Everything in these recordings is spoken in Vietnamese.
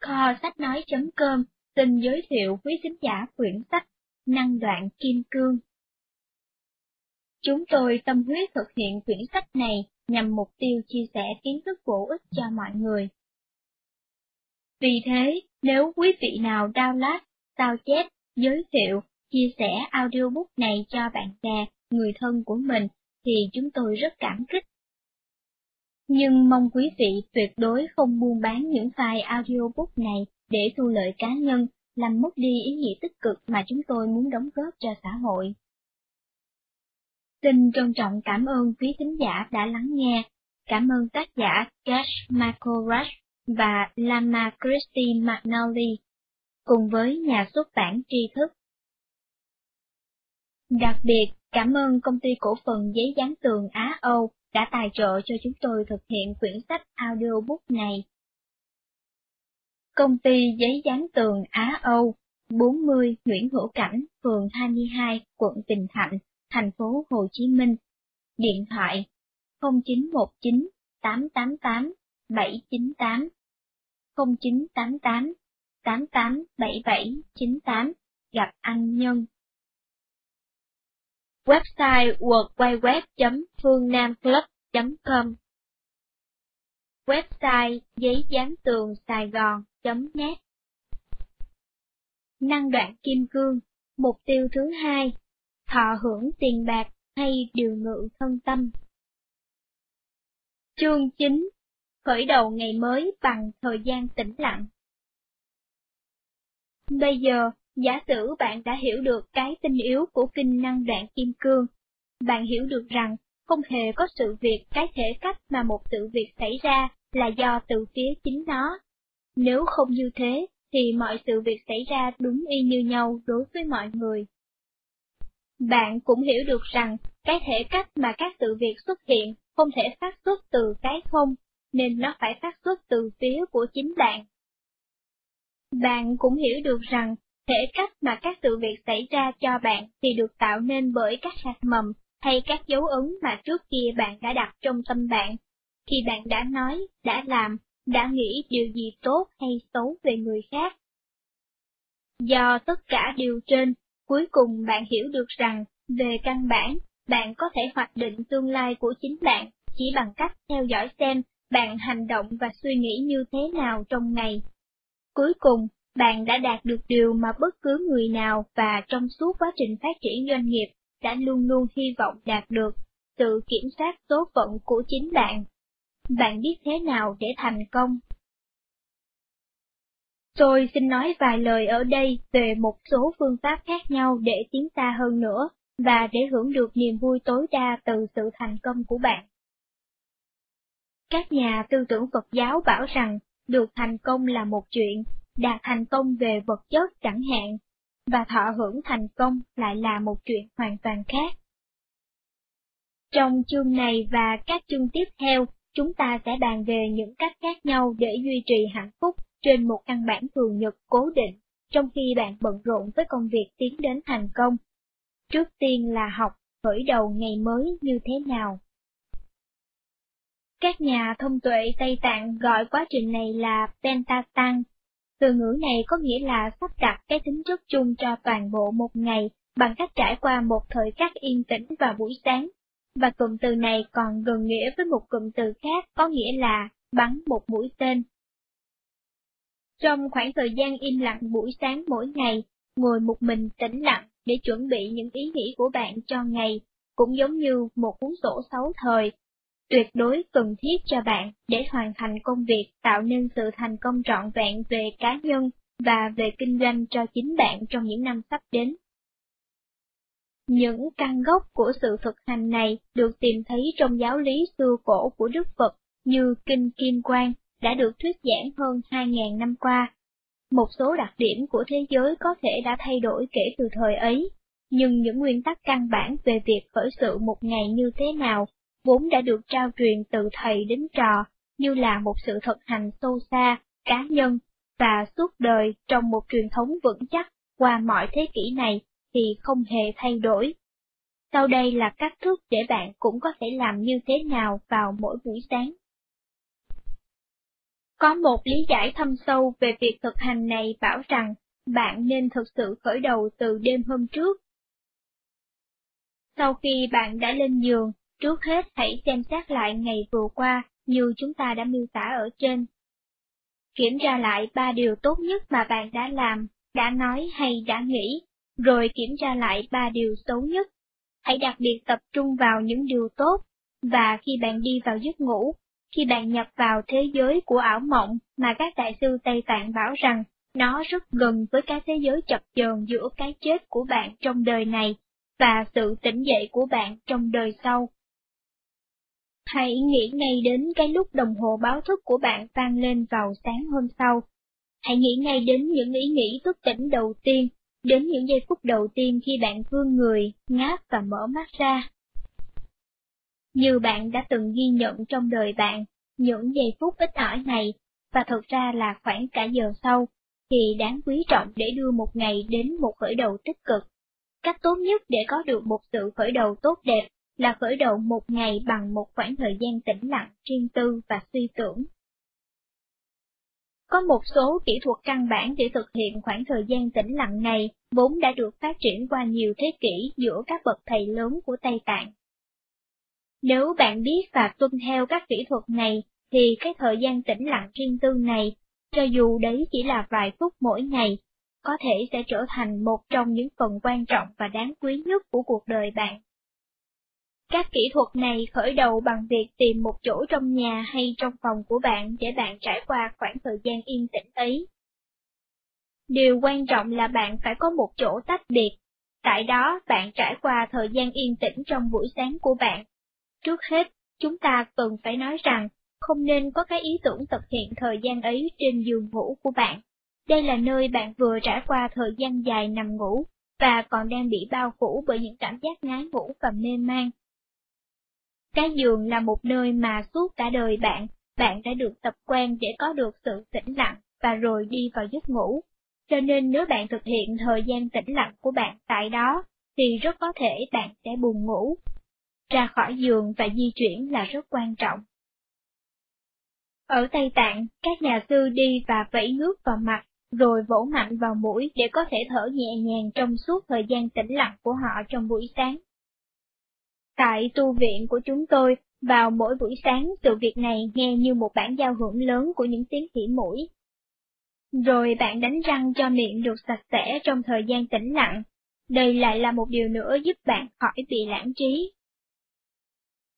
Kho sách nói.com xin giới thiệu quý khán giả quyển sách Năng đoạn kim cương. Chúng tôi tâm huyết thực hiện quyển sách này nhằm mục tiêu chia sẻ kiến thức bổ ích cho mọi người. Vì thế, nếu quý vị nào download, sao chép, giới thiệu, chia sẻ audiobook này cho bạn bè, người thân của mình, thì chúng tôi rất cảm kích. Nhưng mong quý vị tuyệt đối không buôn bán những file audiobook này để thu lợi cá nhân, làm mất đi ý nghĩa tích cực mà chúng tôi muốn đóng góp cho xã hội. Xin trân trọng cảm ơn quý thính giả đã lắng nghe. Cảm ơn tác giả Cash Michael Rush và Lama Christie McNally, cùng với nhà xuất bản tri thức. Đặc biệt, cảm ơn công ty cổ phần giấy dán tường Á Âu đã tài trợ cho chúng tôi thực hiện quyển sách audiobook này. Công ty giấy dán tường Á Âu, 40 Nguyễn Hữu Cảnh, phường 22, quận Bình Thạnh, thành phố Hồ Chí Minh. Điện thoại 0919 888 798 0988 887798 gặp anh Nhân. Website www.phuongnamclub.com Website giấy dán tường Sài Gòn.net Năng đoạn kim cương, mục tiêu thứ hai, thọ hưởng tiền bạc hay điều ngự thân tâm. Chương 9 Khởi đầu ngày mới bằng thời gian tĩnh lặng. Bây giờ, giả sử bạn đã hiểu được cái tinh yếu của kinh năng đoạn kim cương. Bạn hiểu được rằng, không hề có sự việc cái thể cách mà một sự việc xảy ra là do từ phía chính nó. Nếu không như thế, thì mọi sự việc xảy ra đúng y như nhau đối với mọi người. Bạn cũng hiểu được rằng, cái thể cách mà các sự việc xuất hiện không thể phát xuất từ cái không, nên nó phải phát xuất từ phía của chính bạn. Bạn cũng hiểu được rằng, thể cách mà các sự việc xảy ra cho bạn thì được tạo nên bởi các hạt mầm hay các dấu ấn mà trước kia bạn đã đặt trong tâm bạn, khi bạn đã nói, đã làm, đã nghĩ điều gì tốt hay xấu về người khác. Do tất cả điều trên, cuối cùng bạn hiểu được rằng, về căn bản, bạn có thể hoạch định tương lai của chính bạn chỉ bằng cách theo dõi xem bạn hành động và suy nghĩ như thế nào trong ngày. Cuối cùng, bạn đã đạt được điều mà bất cứ người nào và trong suốt quá trình phát triển doanh nghiệp đã luôn luôn hy vọng đạt được, sự kiểm soát số phận của chính bạn. Bạn biết thế nào để thành công? Tôi xin nói vài lời ở đây về một số phương pháp khác nhau để tiến xa hơn nữa, và để hưởng được niềm vui tối đa từ sự thành công của bạn. Các nhà tư tưởng Phật giáo bảo rằng, được thành công là một chuyện, đạt thành công về vật chất chẳng hạn, và thọ hưởng thành công lại là một chuyện hoàn toàn khác. Trong chương này và các chương tiếp theo, chúng ta sẽ bàn về những cách khác nhau để duy trì hạnh phúc trên một căn bản thường nhật cố định, trong khi bạn bận rộn với công việc tiến đến thành công. Trước tiên là học khởi đầu ngày mới như thế nào. Các nhà thông tuệ Tây Tạng gọi quá trình này là Pentatang. Từ ngữ này có nghĩa là sắp đặt cái tính chất chung cho toàn bộ một ngày bằng cách trải qua một thời khắc yên tĩnh vào buổi sáng. Và cụm từ này còn gần nghĩa với một cụm từ khác có nghĩa là bắn một mũi tên. Trong khoảng thời gian im lặng buổi sáng mỗi ngày, ngồi một mình tĩnh lặng để chuẩn bị những ý nghĩ của bạn cho ngày, cũng giống như một cuốn sổ sáu thời tuyệt đối cần thiết cho bạn để hoàn thành công việc tạo nên sự thành công trọn vẹn về cá nhân và về kinh doanh cho chính bạn trong những năm sắp đến. Những căn gốc của sự thực hành này được tìm thấy trong giáo lý xưa cổ của Đức Phật như Kinh Kim Quang đã được thuyết giảng hơn 2.000 năm qua. Một số đặc điểm của thế giới có thể đã thay đổi kể từ thời ấy, nhưng những nguyên tắc căn bản về việc khởi sự một ngày như thế nào vốn đã được trao truyền từ thầy đến trò, như là một sự thực hành sâu xa, cá nhân, và suốt đời trong một truyền thống vững chắc qua mọi thế kỷ này thì không hề thay đổi. Sau đây là các thức để bạn cũng có thể làm như thế nào vào mỗi buổi sáng. Có một lý giải thâm sâu về việc thực hành này bảo rằng bạn nên thực sự khởi đầu từ đêm hôm trước. Sau khi bạn đã lên giường, trước hết hãy xem xét lại ngày vừa qua như chúng ta đã miêu tả ở trên. Kiểm tra lại ba điều tốt nhất mà bạn đã làm, đã nói hay đã nghĩ, rồi kiểm tra lại ba điều xấu nhất. Hãy đặc biệt tập trung vào những điều tốt, và khi bạn đi vào giấc ngủ, khi bạn nhập vào thế giới của ảo mộng mà các đại sư Tây Tạng bảo rằng nó rất gần với cái thế giới chập chờn giữa cái chết của bạn trong đời này và sự tỉnh dậy của bạn trong đời sau. Hãy nghĩ ngay đến cái lúc đồng hồ báo thức của bạn vang lên vào sáng hôm sau. Hãy nghĩ ngay đến những ý nghĩ thức tỉnh đầu tiên, đến những giây phút đầu tiên khi bạn vươn người, ngáp và mở mắt ra. Như bạn đã từng ghi nhận trong đời bạn, những giây phút ít ỏi này, và thực ra là khoảng cả giờ sau, thì đáng quý trọng để đưa một ngày đến một khởi đầu tích cực. Cách tốt nhất để có được một sự khởi đầu tốt đẹp là khởi đầu một ngày bằng một khoảng thời gian tĩnh lặng, riêng tư và suy tưởng. Có một số kỹ thuật căn bản để thực hiện khoảng thời gian tĩnh lặng này vốn đã được phát triển qua nhiều thế kỷ giữa các bậc thầy lớn của Tây Tạng. Nếu bạn biết và tuân theo các kỹ thuật này, thì cái thời gian tĩnh lặng riêng tư này, cho dù đấy chỉ là vài phút mỗi ngày, có thể sẽ trở thành một trong những phần quan trọng và đáng quý nhất của cuộc đời bạn. Các kỹ thuật này khởi đầu bằng việc tìm một chỗ trong nhà hay trong phòng của bạn để bạn trải qua khoảng thời gian yên tĩnh ấy. Điều quan trọng là bạn phải có một chỗ tách biệt, tại đó bạn trải qua thời gian yên tĩnh trong buổi sáng của bạn. Trước hết, chúng ta cần phải nói rằng, không nên có cái ý tưởng thực hiện thời gian ấy trên giường ngủ của bạn. Đây là nơi bạn vừa trải qua thời gian dài nằm ngủ, và còn đang bị bao phủ bởi những cảm giác ngái ngủ và mê man. Cái giường là một nơi mà suốt cả đời bạn, bạn đã được tập quen để có được sự tĩnh lặng và rồi đi vào giấc ngủ. Cho nên nếu bạn thực hiện thời gian tĩnh lặng của bạn tại đó, thì rất có thể bạn sẽ buồn ngủ. Ra khỏi giường và di chuyển là rất quan trọng. Ở Tây Tạng, các nhà sư đi và vẫy nước vào mặt, rồi vỗ mạnh vào mũi để có thể thở nhẹ nhàng trong suốt thời gian tĩnh lặng của họ trong buổi sáng. Tại tu viện của chúng tôi, vào mỗi buổi sáng sự việc này nghe như một bản giao hưởng lớn của những tiếng khỉ mũi. Rồi bạn đánh răng cho miệng được sạch sẽ trong thời gian tĩnh lặng. Đây lại là một điều nữa giúp bạn khỏi bị lãng trí.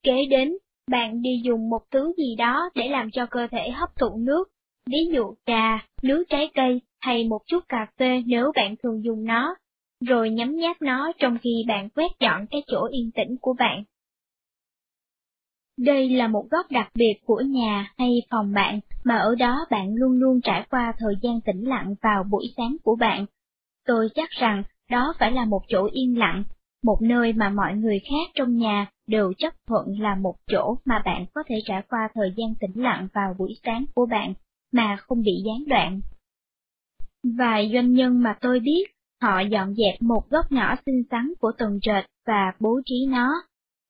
Kế đến, bạn đi dùng một thứ gì đó để làm cho cơ thể hấp thụ nước, ví dụ trà, nước trái cây hay một chút cà phê nếu bạn thường dùng nó, rồi nhấm nháp nó trong khi bạn quét dọn cái chỗ yên tĩnh của bạn. Đây là một góc đặc biệt của nhà hay phòng bạn mà ở đó bạn luôn luôn trải qua thời gian tĩnh lặng vào buổi sáng của bạn. Tôi chắc rằng đó phải là một chỗ yên lặng, một nơi mà mọi người khác trong nhà đều chấp thuận là một chỗ mà bạn có thể trải qua thời gian tĩnh lặng vào buổi sáng của bạn mà không bị gián đoạn. Vài doanh nhân mà tôi biết, họ dọn dẹp một góc nhỏ xinh xắn của tầng trệt và bố trí nó.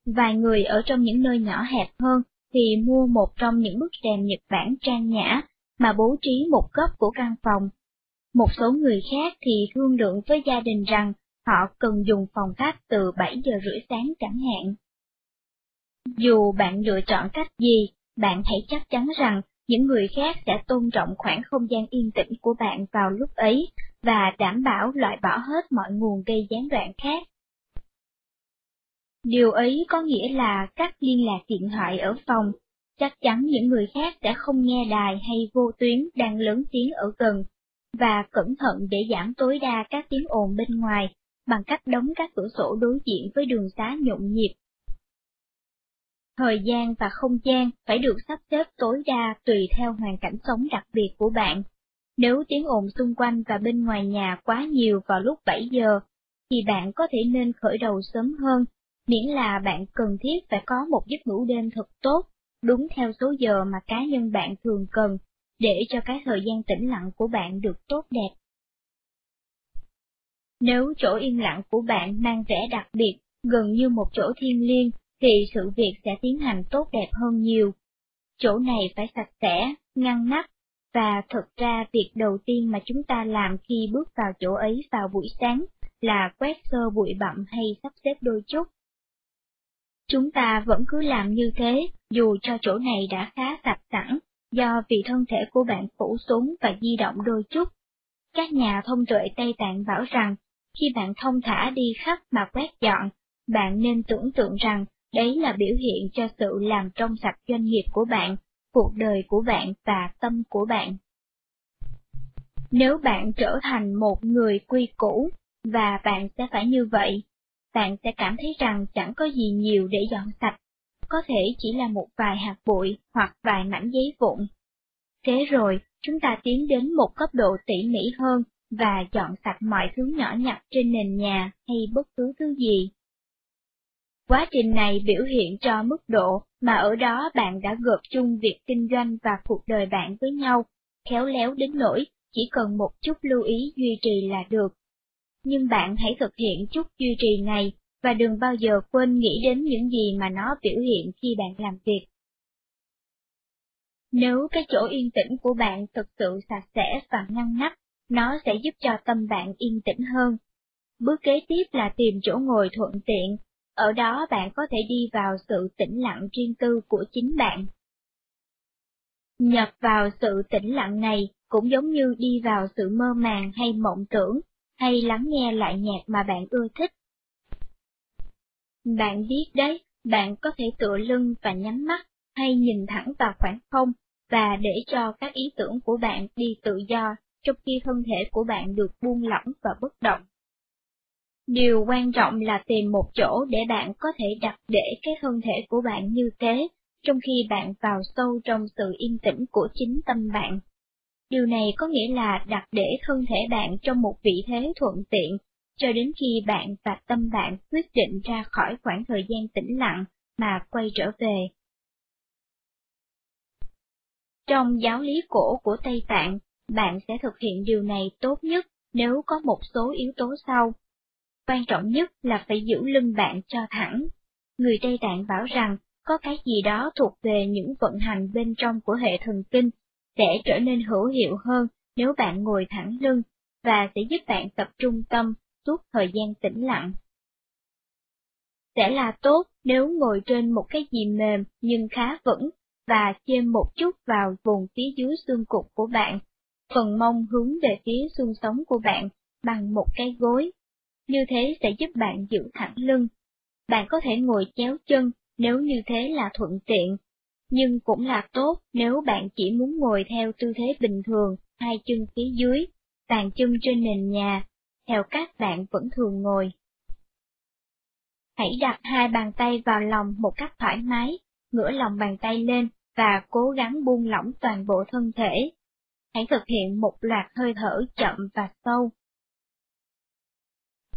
Vài người ở trong những nơi nhỏ hẹp hơn thì mua một trong những bức rèm Nhật Bản trang nhã mà bố trí một góc của căn phòng. Một số người khác thì thương lượng với gia đình rằng họ cần dùng phòng khách từ 7 giờ rưỡi sáng chẳng hạn. Dù bạn lựa chọn cách gì, bạn hãy chắc chắn rằng những người khác sẽ tôn trọng khoảng không gian yên tĩnh của bạn vào lúc ấy và đảm bảo loại bỏ hết mọi nguồn gây gián đoạn khác. Điều ấy có nghĩa là cắt liên lạc điện thoại ở phòng, chắc chắn những người khác sẽ không nghe đài hay vô tuyến đang lớn tiếng ở gần, và cẩn thận để giảm tối đa các tiếng ồn bên ngoài bằng cách đóng các cửa sổ đối diện với đường xá nhộn nhịp Thời gian và không gian phải được sắp xếp tối đa tùy theo hoàn cảnh sống đặc biệt của bạn. Nếu tiếng ồn xung quanh và bên ngoài nhà quá nhiều vào lúc 7 giờ, thì bạn có thể nên khởi đầu sớm hơn, miễn là bạn cần thiết phải có một giấc ngủ đêm thật tốt, đúng theo số giờ mà cá nhân bạn thường cần, để cho cái thời gian tĩnh lặng của bạn được tốt đẹp. Nếu chỗ yên lặng của bạn mang vẻ đặc biệt, gần như một chỗ thiên liêng, thì sự việc sẽ tiến hành tốt đẹp hơn nhiều. Chỗ này phải sạch sẽ, ngăn nắp, và thực ra việc đầu tiên mà chúng ta làm khi bước vào chỗ ấy vào buổi sáng là quét sơ bụi bặm hay sắp xếp đôi chút. Chúng ta vẫn cứ làm như thế, dù cho chỗ này đã khá sạch sẵn, do vì thân thể của bạn phủ xuống và di động đôi chút. Các nhà thông tuệ Tây Tạng bảo rằng, khi bạn thông thả đi khắp mà quét dọn, bạn nên tưởng tượng rằng đấy là biểu hiện cho sự làm trong sạch doanh nghiệp của bạn, cuộc đời của bạn và tâm của bạn. Nếu bạn trở thành một người quy củ, và bạn sẽ phải như vậy, bạn sẽ cảm thấy rằng chẳng có gì nhiều để dọn sạch, có thể chỉ là một vài hạt bụi hoặc vài mảnh giấy vụn. Thế rồi, chúng ta tiến đến một cấp độ tỉ mỉ hơn và dọn sạch mọi thứ nhỏ nhặt trên nền nhà hay bất cứ thứ gì. Quá trình này biểu hiện cho mức độ mà ở đó bạn đã gộp chung việc kinh doanh và cuộc đời bạn với nhau, khéo léo đến nỗi chỉ cần một chút lưu ý duy trì là được. Nhưng bạn hãy thực hiện chút duy trì này và đừng bao giờ quên nghĩ đến những gì mà nó biểu hiện khi bạn làm việc. Nếu cái chỗ yên tĩnh của bạn thực sự sạch sẽ và ngăn nắp, nó sẽ giúp cho tâm bạn yên tĩnh hơn. Bước kế tiếp là tìm chỗ ngồi thuận tiện, ở đó bạn có thể đi vào sự tĩnh lặng riêng tư của chính bạn. Nhập vào sự tĩnh lặng này cũng giống như đi vào sự mơ màng hay mộng tưởng, hay lắng nghe lại nhạc mà bạn ưa thích. Bạn biết đấy, bạn có thể tựa lưng và nhắm mắt, hay nhìn thẳng vào khoảng không, và để cho các ý tưởng của bạn đi tự do, trong khi thân thể của bạn được buông lỏng và bất động. Điều quan trọng là tìm một chỗ để bạn có thể đặt để cái thân thể của bạn như thế, trong khi bạn vào sâu trong sự yên tĩnh của chính tâm bạn. Điều này có nghĩa là đặt để thân thể bạn trong một vị thế thuận tiện, cho đến khi bạn và tâm bạn quyết định ra khỏi khoảng thời gian tĩnh lặng mà quay trở về. Trong giáo lý cổ của Tây Tạng, bạn sẽ thực hiện điều này tốt nhất nếu có một số yếu tố sau. Quan trọng nhất là phải giữ lưng bạn cho thẳng. Người Tây Tạng bảo rằng có cái gì đó thuộc về những vận hành bên trong của hệ thần kinh sẽ trở nên hữu hiệu hơn nếu bạn ngồi thẳng lưng, và sẽ giúp bạn tập trung tâm suốt thời gian tĩnh lặng. Sẽ là tốt nếu ngồi trên một cái gì mềm nhưng khá vững, và chêm một chút vào vùng phía dưới xương cụt của bạn, phần mông hướng về phía xương sống của bạn bằng một cái gối. Như thế sẽ giúp bạn giữ thẳng lưng. Bạn có thể ngồi chéo chân nếu như thế là thuận tiện, nhưng cũng là tốt nếu bạn chỉ muốn ngồi theo tư thế bình thường, hai chân phía dưới, bàn chân trên nền nhà, theo các bạn vẫn thường ngồi. Hãy đặt hai bàn tay vào lòng một cách thoải mái, ngửa lòng bàn tay lên và cố gắng buông lỏng toàn bộ thân thể. Hãy thực hiện một loạt hơi thở chậm và sâu.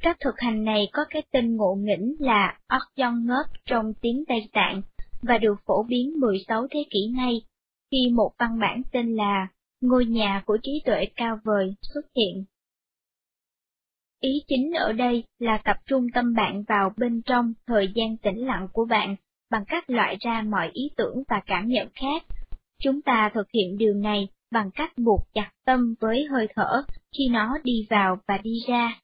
Các thực hành này có cái tên ngộ nghĩnh là Orjongot trong tiếng Tây Tạng và được phổ biến 16 thế kỷ nay, khi một văn bản tên là Ngôi nhà của trí tuệ cao vời xuất hiện. Ý chính ở đây là tập trung tâm bạn vào bên trong thời gian tĩnh lặng của bạn bằng cách loại ra mọi ý tưởng và cảm nhận khác. Chúng ta thực hiện điều này bằng cách buộc chặt tâm với hơi thở khi nó đi vào và đi ra.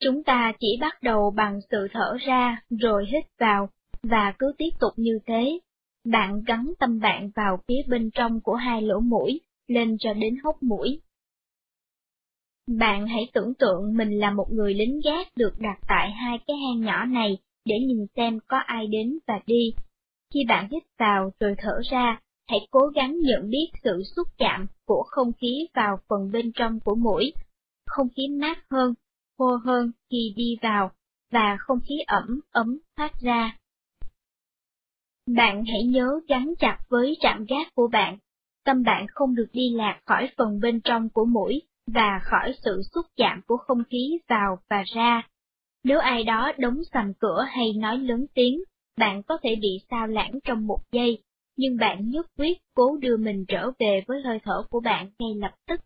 Chúng ta chỉ bắt đầu bằng sự thở ra rồi hít vào và cứ tiếp tục như thế. Bạn gắn tâm bạn vào phía bên trong của hai lỗ mũi, lên cho đến hốc mũi. Bạn hãy tưởng tượng mình là một người lính gác được đặt tại hai cái hang nhỏ này để nhìn xem có ai đến và đi. Khi bạn hít vào rồi thở ra, hãy cố gắng nhận biết sự xúc chạm của không khí vào phần bên trong của mũi. Không khí mát hơn, khô hơn khi đi vào, và không khí ẩm, ấm phát ra. Bạn hãy nhớ gắn chặt với trạm gác của bạn. Tâm bạn không được đi lạc khỏi phần bên trong của mũi và khỏi sự xúc chạm của không khí vào và ra. Nếu ai đó đóng sầm cửa hay nói lớn tiếng, bạn có thể bị sao lãng trong một giây, nhưng bạn nhất quyết cố đưa mình trở về với hơi thở của bạn ngay lập tức.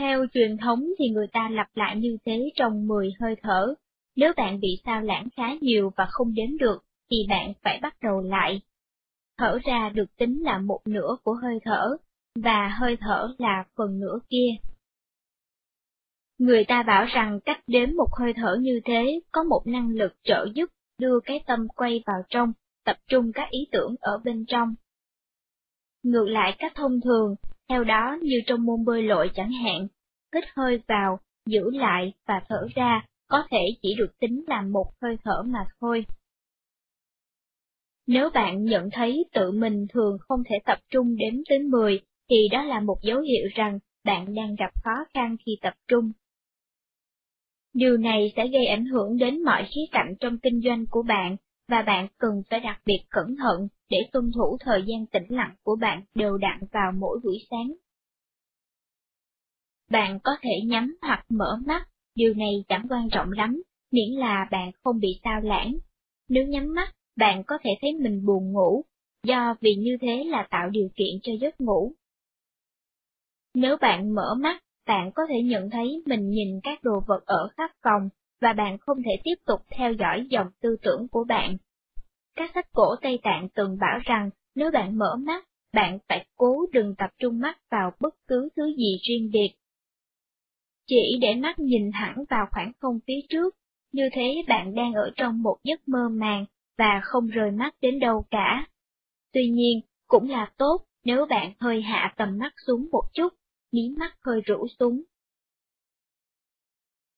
Theo truyền thống thì người ta lặp lại như thế trong 10 hơi thở. Nếu bạn bị sao lãng khá nhiều và không đếm được, thì bạn phải bắt đầu lại. thở ra được tính là một nửa của hơi thở, và hơi thở là phần nửa kia. Người ta bảo rằng cách đếm một hơi thở như thế có một năng lực trợ giúp đưa cái tâm quay vào trong, tập trung các ý tưởng ở bên trong. Ngược lại cách thông thường, theo đó như trong môn bơi lội chẳng hạn, hít hơi vào, giữ lại và thở ra có thể chỉ được tính là một hơi thở mà thôi. Nếu bạn nhận thấy tự mình thường không thể tập trung đếm tới 10, thì đó là một dấu hiệu rằng bạn đang gặp khó khăn khi tập trung. Điều này sẽ gây ảnh hưởng đến mọi khía cạnh trong kinh doanh của bạn, và bạn cần phải đặc biệt cẩn thận để tuân thủ thời gian tĩnh lặng của bạn đều đặn vào mỗi buổi sáng. Bạn có thể nhắm hoặc mở mắt, điều này chẳng quan trọng lắm, miễn là bạn không bị sao lãng. Nếu nhắm mắt, bạn có thể thấy mình buồn ngủ, do vì như thế là tạo điều kiện cho giấc ngủ. Nếu bạn mở mắt, bạn có thể nhận thấy mình nhìn các đồ vật ở khắp phòng, và bạn không thể tiếp tục theo dõi dòng tư tưởng của bạn. Các sách cổ Tây Tạng từng bảo rằng nếu bạn mở mắt, bạn phải cố đừng tập trung mắt vào bất cứ thứ gì riêng biệt. Chỉ để mắt nhìn thẳng vào khoảng không phía trước, như thế bạn đang ở trong một giấc mơ màng và không rời mắt đến đâu cả. Tuy nhiên, cũng là tốt nếu bạn hơi hạ tầm mắt xuống một chút, mí mắt hơi rũ xuống.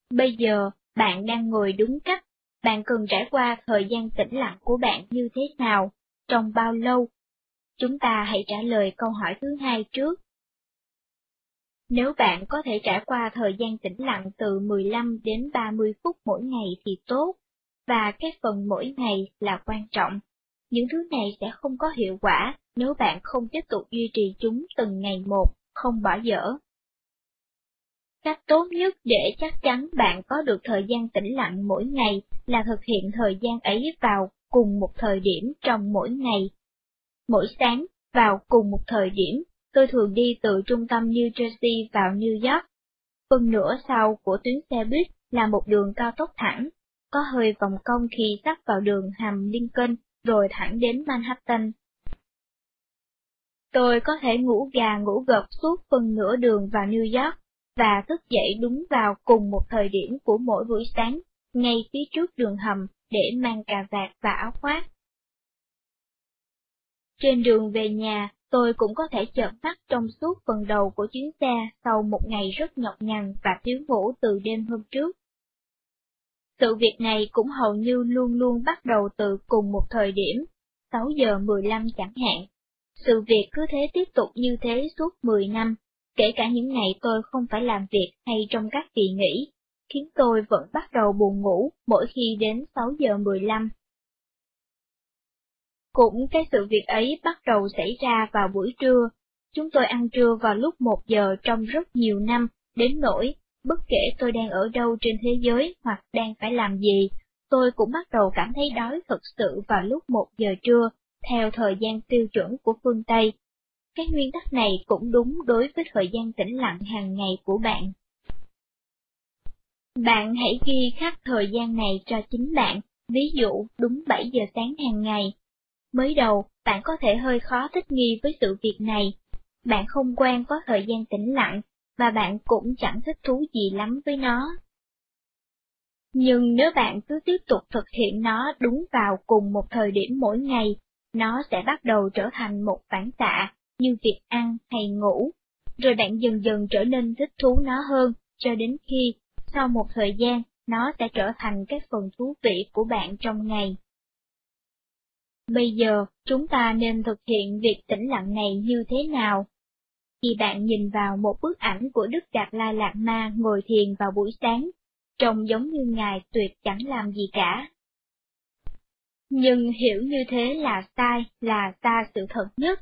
Bây giờ, bạn đang ngồi đúng cách, bạn cần trải qua thời gian tĩnh lặng của bạn như thế nào, trong bao lâu? Chúng ta hãy trả lời câu hỏi thứ hai trước. Nếu bạn có thể trải qua thời gian tĩnh lặng từ 15 đến 30 phút mỗi ngày thì tốt, và cái phần mỗi ngày là quan trọng. Những thứ này sẽ không có hiệu quả nếu bạn không tiếp tục duy trì chúng từng ngày một, không bỏ dở. Cách tốt nhất để chắc chắn bạn có được thời gian tĩnh lặng mỗi ngày là thực hiện thời gian ấy vào cùng một thời điểm trong mỗi ngày. Mỗi sáng, vào cùng một thời điểm, tôi thường đi từ trung tâm New Jersey vào New York. Phần nửa sau của tuyến xe buýt là một đường cao tốc thẳng, có hơi vòng cong khi sắp vào đường hầm Lincoln rồi thẳng đến Manhattan. Tôi có thể ngủ gà ngủ gật suốt phần nửa đường vào New York, và thức dậy đúng vào cùng một thời điểm của mỗi buổi sáng, ngay phía trước đường hầm để mang cà vạt và áo khoác. Trên đường về nhà, tôi cũng có thể chợp mắt trong suốt phần đầu của chuyến xe sau một ngày rất nhọc nhằn và thiếu ngủ từ đêm hôm trước. Sự việc này cũng hầu như luôn luôn bắt đầu từ cùng một thời điểm, 6 giờ 15 chẳng hạn. Sự việc cứ thế tiếp tục như thế suốt 10 năm, kể cả những ngày tôi không phải làm việc hay trong các kỳ nghỉ, khiến tôi vẫn bắt đầu buồn ngủ mỗi khi đến 6 giờ 15. Cũng cái sự việc ấy bắt đầu xảy ra vào buổi trưa, chúng tôi ăn trưa vào lúc 1 giờ trong rất nhiều năm, đến nỗi Bất kể tôi đang ở đâu trên thế giới hoặc đang phải làm gì, tôi cũng bắt đầu cảm thấy đói thực sự vào lúc một giờ trưa, theo thời gian tiêu chuẩn của phương Tây. Cái nguyên tắc này cũng đúng đối với thời gian tĩnh lặng hàng ngày của bạn. Bạn hãy ghi khắc thời gian này cho chính bạn, ví dụ đúng 7 giờ sáng hàng ngày. Mới đầu, bạn có thể hơi khó thích nghi với sự việc này. Bạn không quen có thời gian tĩnh lặng, và bạn cũng chẳng thích thú gì lắm với nó. Nhưng nếu bạn cứ tiếp tục thực hiện nó đúng vào cùng một thời điểm mỗi ngày, nó sẽ bắt đầu trở thành một phản xạ, như việc ăn hay ngủ, rồi bạn dần dần trở nên thích thú nó hơn, cho đến khi, sau một thời gian, nó sẽ trở thành cái phần thú vị của bạn trong ngày. Bây giờ, chúng ta nên thực hiện việc tĩnh lặng này như thế nào? khi bạn nhìn vào một bức ảnh của Đức Đạt Lai Lạt Ma ngồi thiền vào buổi sáng, trông giống như Ngài tuyệt chẳng làm gì cả. Nhưng hiểu như thế là sai, là xa sự thật nhất.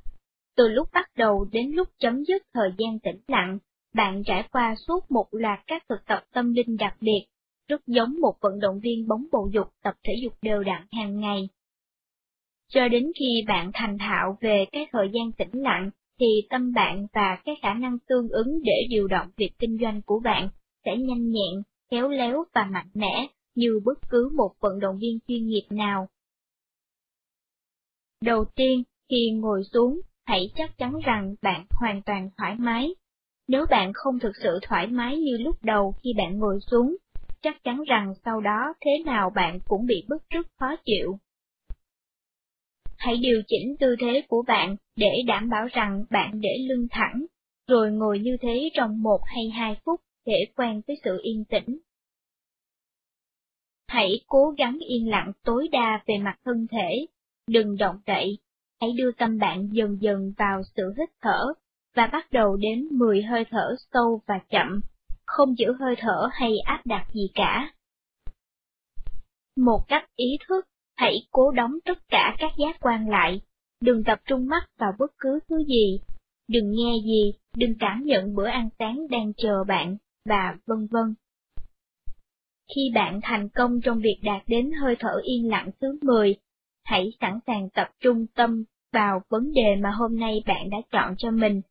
Từ lúc bắt đầu đến lúc chấm dứt thời gian tĩnh lặng, bạn trải qua suốt một loạt các thực tập tâm linh đặc biệt, rất giống một vận động viên bóng bầu dục tập thể dục đều đặn hàng ngày. Cho đến khi bạn thành thạo về cái thời gian tĩnh lặng, thì tâm bạn và cái khả năng tương ứng để điều động việc kinh doanh của bạn sẽ nhanh nhẹn, khéo léo và mạnh mẽ như bất cứ một vận động viên chuyên nghiệp nào. Đầu tiên, Khi ngồi xuống, hãy chắc chắn rằng bạn hoàn toàn thoải mái. Nếu bạn không thực sự thoải mái như lúc đầu khi bạn ngồi xuống, chắc chắn rằng sau đó thế nào bạn cũng bị bức rứt khó chịu. Hãy điều chỉnh tư thế của bạn để đảm bảo rằng bạn để lưng thẳng, rồi ngồi như thế trong một hay hai phút để quen với sự yên tĩnh. Hãy cố gắng yên lặng tối đa về mặt thân thể, đừng động đậy, hãy đưa tâm bạn dần dần vào sự hít thở, và bắt đầu đến 10 hơi thở sâu và chậm, không giữ hơi thở hay áp đặt gì cả. Một cách ý thức, hãy cố đóng tất cả các giác quan lại, đừng tập trung mắt vào bất cứ thứ gì, đừng nghe gì, đừng cảm nhận bữa ăn sáng đang chờ bạn, và vân vân. Khi bạn thành công trong việc đạt đến hơi thở yên lặng thứ 10, hãy sẵn sàng tập trung tâm vào vấn đề mà hôm nay bạn đã chọn cho mình.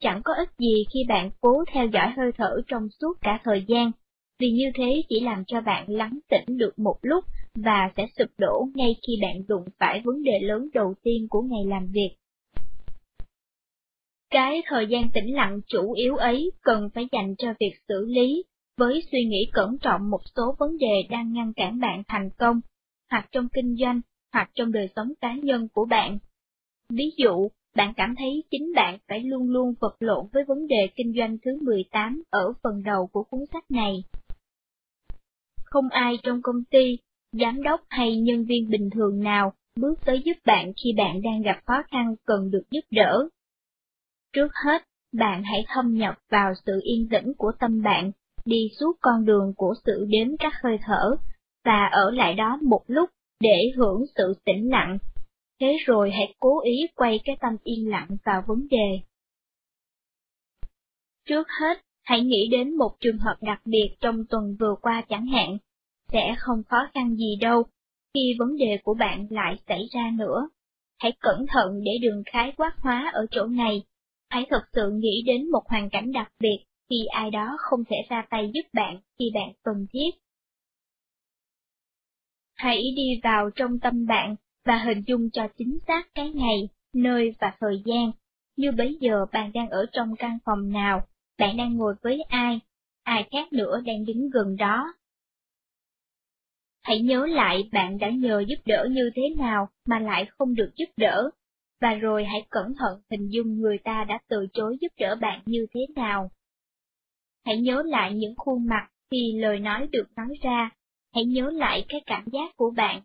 Chẳng có ích gì khi bạn cố theo dõi hơi thở trong suốt cả thời gian, vì như thế chỉ làm cho bạn lắng tĩnh được một lúc và sẽ sụp đổ ngay khi bạn đụng phải vấn đề lớn đầu tiên của ngày làm việc. Cái thời gian tĩnh lặng chủ yếu ấy cần phải dành cho việc xử lý, với suy nghĩ cẩn trọng một số vấn đề đang ngăn cản bạn thành công, hoặc trong kinh doanh, hoặc trong đời sống cá nhân của bạn. Ví dụ, bạn cảm thấy chính bạn phải luôn luôn vật lộn với vấn đề kinh doanh thứ 18 ở phần đầu của cuốn sách này. Không ai trong công ty, giám đốc hay nhân viên bình thường nào bước tới giúp bạn khi bạn đang gặp khó khăn cần được giúp đỡ. Trước hết, bạn hãy thâm nhập vào sự yên tĩnh của tâm bạn, đi suốt con đường của sự đếm các hơi thở, và ở lại đó một lúc để hưởng sự tĩnh lặng. Thế rồi hãy cố ý quay cái tâm yên lặng vào vấn đề. Trước hết, hãy nghĩ đến một trường hợp đặc biệt trong tuần vừa qua chẳng hạn. Sẽ không khó khăn gì đâu, khi vấn đề của bạn lại xảy ra nữa. Hãy cẩn thận để đừng khái quát hóa ở chỗ này. Hãy thật sự nghĩ đến một hoàn cảnh đặc biệt khi ai đó không thể ra tay giúp bạn khi bạn cần thiết. Hãy đi vào trong tâm bạn và hình dung cho chính xác cái ngày, nơi và thời gian. Như bây giờ bạn đang ở trong căn phòng nào, bạn đang ngồi với ai, ai khác nữa đang đứng gần đó. Hãy nhớ lại bạn đã nhờ giúp đỡ như thế nào mà lại không được giúp đỡ, và rồi hãy cẩn thận hình dung người ta đã từ chối giúp đỡ bạn như thế nào. Hãy nhớ lại những khuôn mặt khi lời nói được nói ra, hãy nhớ lại cái cảm giác của bạn.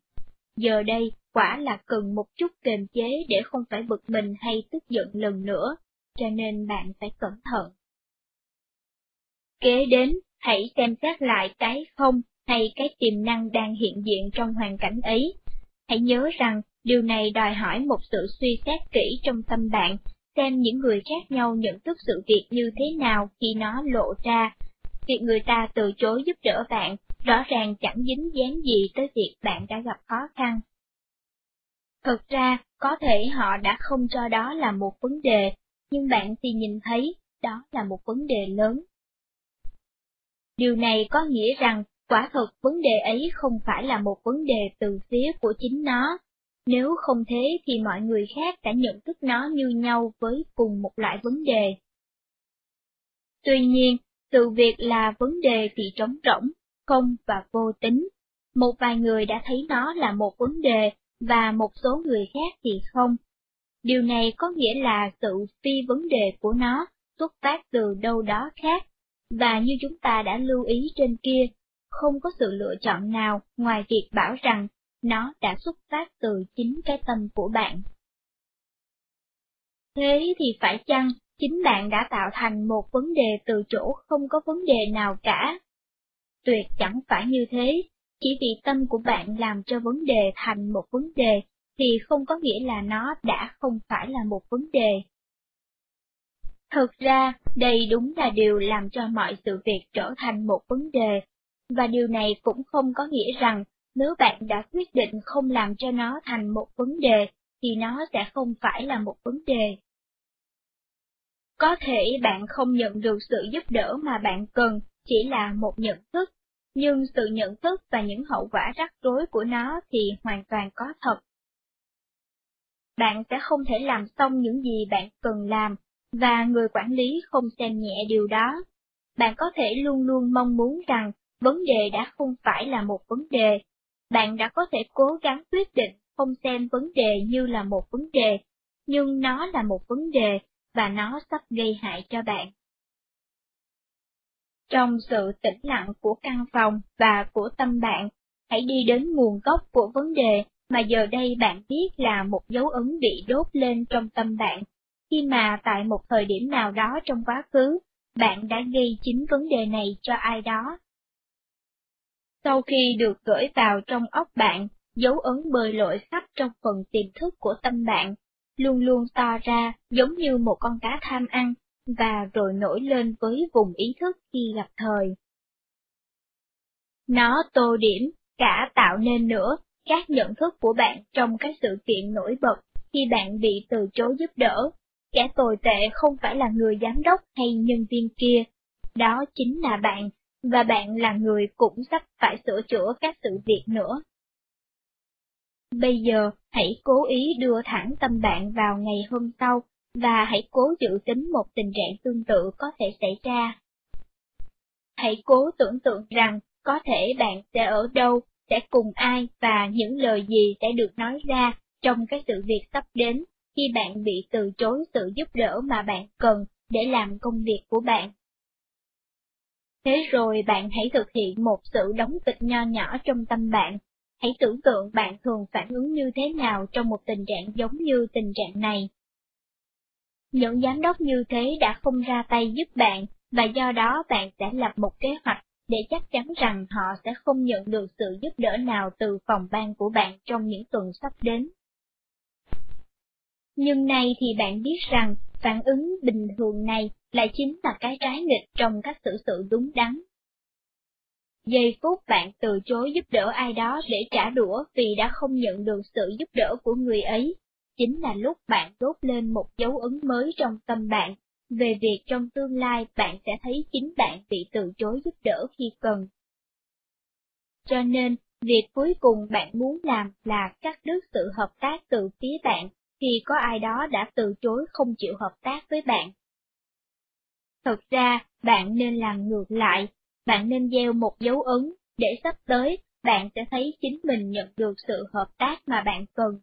Giờ đây, quả là cần một chút kềm chế để không phải bực mình hay tức giận lần nữa, cho nên bạn phải cẩn thận. Kế đến, hãy xem xét lại cái không hay cái tiềm năng đang hiện diện trong hoàn cảnh ấy. Hãy nhớ rằng, điều này đòi hỏi một sự suy xét kỹ trong tâm bạn, xem những người khác nhau nhận thức sự việc như thế nào khi nó lộ ra. Việc người ta từ chối giúp đỡ bạn, rõ ràng chẳng dính dáng gì tới việc bạn đã gặp khó khăn. Thực ra, có thể họ đã không cho đó là một vấn đề, nhưng bạn thì nhìn thấy đó là một vấn đề lớn. Điều này có nghĩa rằng, quả thực vấn đề ấy không phải là một vấn đề từ phía của chính nó. Nếu không thế thì mọi người khác đã nhận thức nó như nhau với cùng một loại vấn đề. Tuy nhiên, sự việc là vấn đề thì trống rỗng, không và vô tính. Một vài người đã thấy nó là một vấn đề và một số người khác thì không. Điều này có nghĩa là sự phi vấn đề của nó xuất phát từ đâu đó khác, và như chúng ta đã lưu ý trên kia, không có sự lựa chọn nào ngoài việc bảo rằng nó đã xuất phát từ chính cái tâm của bạn. Thế thì phải chăng chính bạn đã tạo thành một vấn đề từ chỗ không có vấn đề nào cả? Tuyệt chẳng phải như thế, chỉ vì tâm của bạn làm cho vấn đề thành một vấn đề, thì không có nghĩa là nó đã không phải là một vấn đề. Thực ra, đây đúng là điều làm cho mọi sự việc trở thành một vấn đề, và điều này cũng không có nghĩa rằng nếu bạn đã quyết định không làm cho nó thành một vấn đề, thì nó sẽ không phải là một vấn đề. Có thể bạn không nhận được sự giúp đỡ mà bạn cần, chỉ là một nhận thức, nhưng sự nhận thức và những hậu quả rắc rối của nó thì hoàn toàn có thật. bạn sẽ không thể làm xong những gì bạn cần làm, và người quản lý không xem nhẹ điều đó. Bạn có thể luôn luôn mong muốn rằng vấn đề đã không phải là một vấn đề. Bạn đã có thể cố gắng quyết định không xem vấn đề như là một vấn đề, nhưng nó là một vấn đề, và nó sắp gây hại cho bạn. Trong sự tĩnh lặng của căn phòng và của tâm bạn, hãy đi đến nguồn gốc của vấn đề mà giờ đây bạn biết là một dấu ấn bị đốt lên trong tâm bạn, khi mà tại một thời điểm nào đó trong quá khứ, bạn đã gây chính vấn đề này cho ai đó. Sau khi được gửi vào trong óc bạn, dấu ấn bơi lội khắp trong phần tiềm thức của tâm bạn, luôn luôn to ra giống như một con cá tham ăn, và rồi nổi lên với vùng ý thức khi gặp thời. Nó tô điểm, cả tạo nên nữa, các nhận thức của bạn trong các sự kiện nổi bật khi bạn bị từ chối giúp đỡ. Kẻ tồi tệ không phải là người giám đốc hay nhân viên kia, đó chính là bạn, và bạn là người cũng sắp phải sửa chữa các sự việc nữa. Bây giờ, hãy cố ý đưa thẳng tâm bạn vào ngày hôm sau, và hãy cố dự tính một tình trạng tương tự có thể xảy ra. Hãy cố tưởng tượng rằng có thể bạn sẽ ở đâu, sẽ cùng ai và những lời gì sẽ được nói ra trong cái sự việc sắp đến khi bạn bị từ chối sự giúp đỡ mà bạn cần để làm công việc của bạn. Thế rồi bạn hãy thực hiện một sự đóng kịch nho nhỏ trong tâm bạn. Hãy tưởng tượng bạn thường phản ứng như thế nào trong một tình trạng giống như tình trạng này. Những giám đốc như thế đã không ra tay giúp bạn, và do đó bạn sẽ lập một kế hoạch để chắc chắn rằng họ sẽ không nhận được sự giúp đỡ nào từ phòng ban của bạn trong những tuần sắp đến. Nhưng nay thì bạn biết rằng, phản ứng bình thường này lại chính là cái trái nghịch trong các xử sự đúng đắn. Giây phút bạn từ chối giúp đỡ ai đó để trả đũa vì đã không nhận được sự giúp đỡ của người ấy, chính là lúc bạn đốt lên một dấu ấn mới trong tâm bạn, về việc trong tương lai bạn sẽ thấy chính bạn bị từ chối giúp đỡ khi cần. Cho nên, việc cuối cùng bạn muốn làm là cắt đứt sự hợp tác từ phía bạn khi có ai đó đã từ chối không chịu hợp tác với bạn. Thật ra, bạn nên làm ngược lại, bạn nên gieo một dấu ấn, để sắp tới, bạn sẽ thấy chính mình nhận được sự hợp tác mà bạn cần.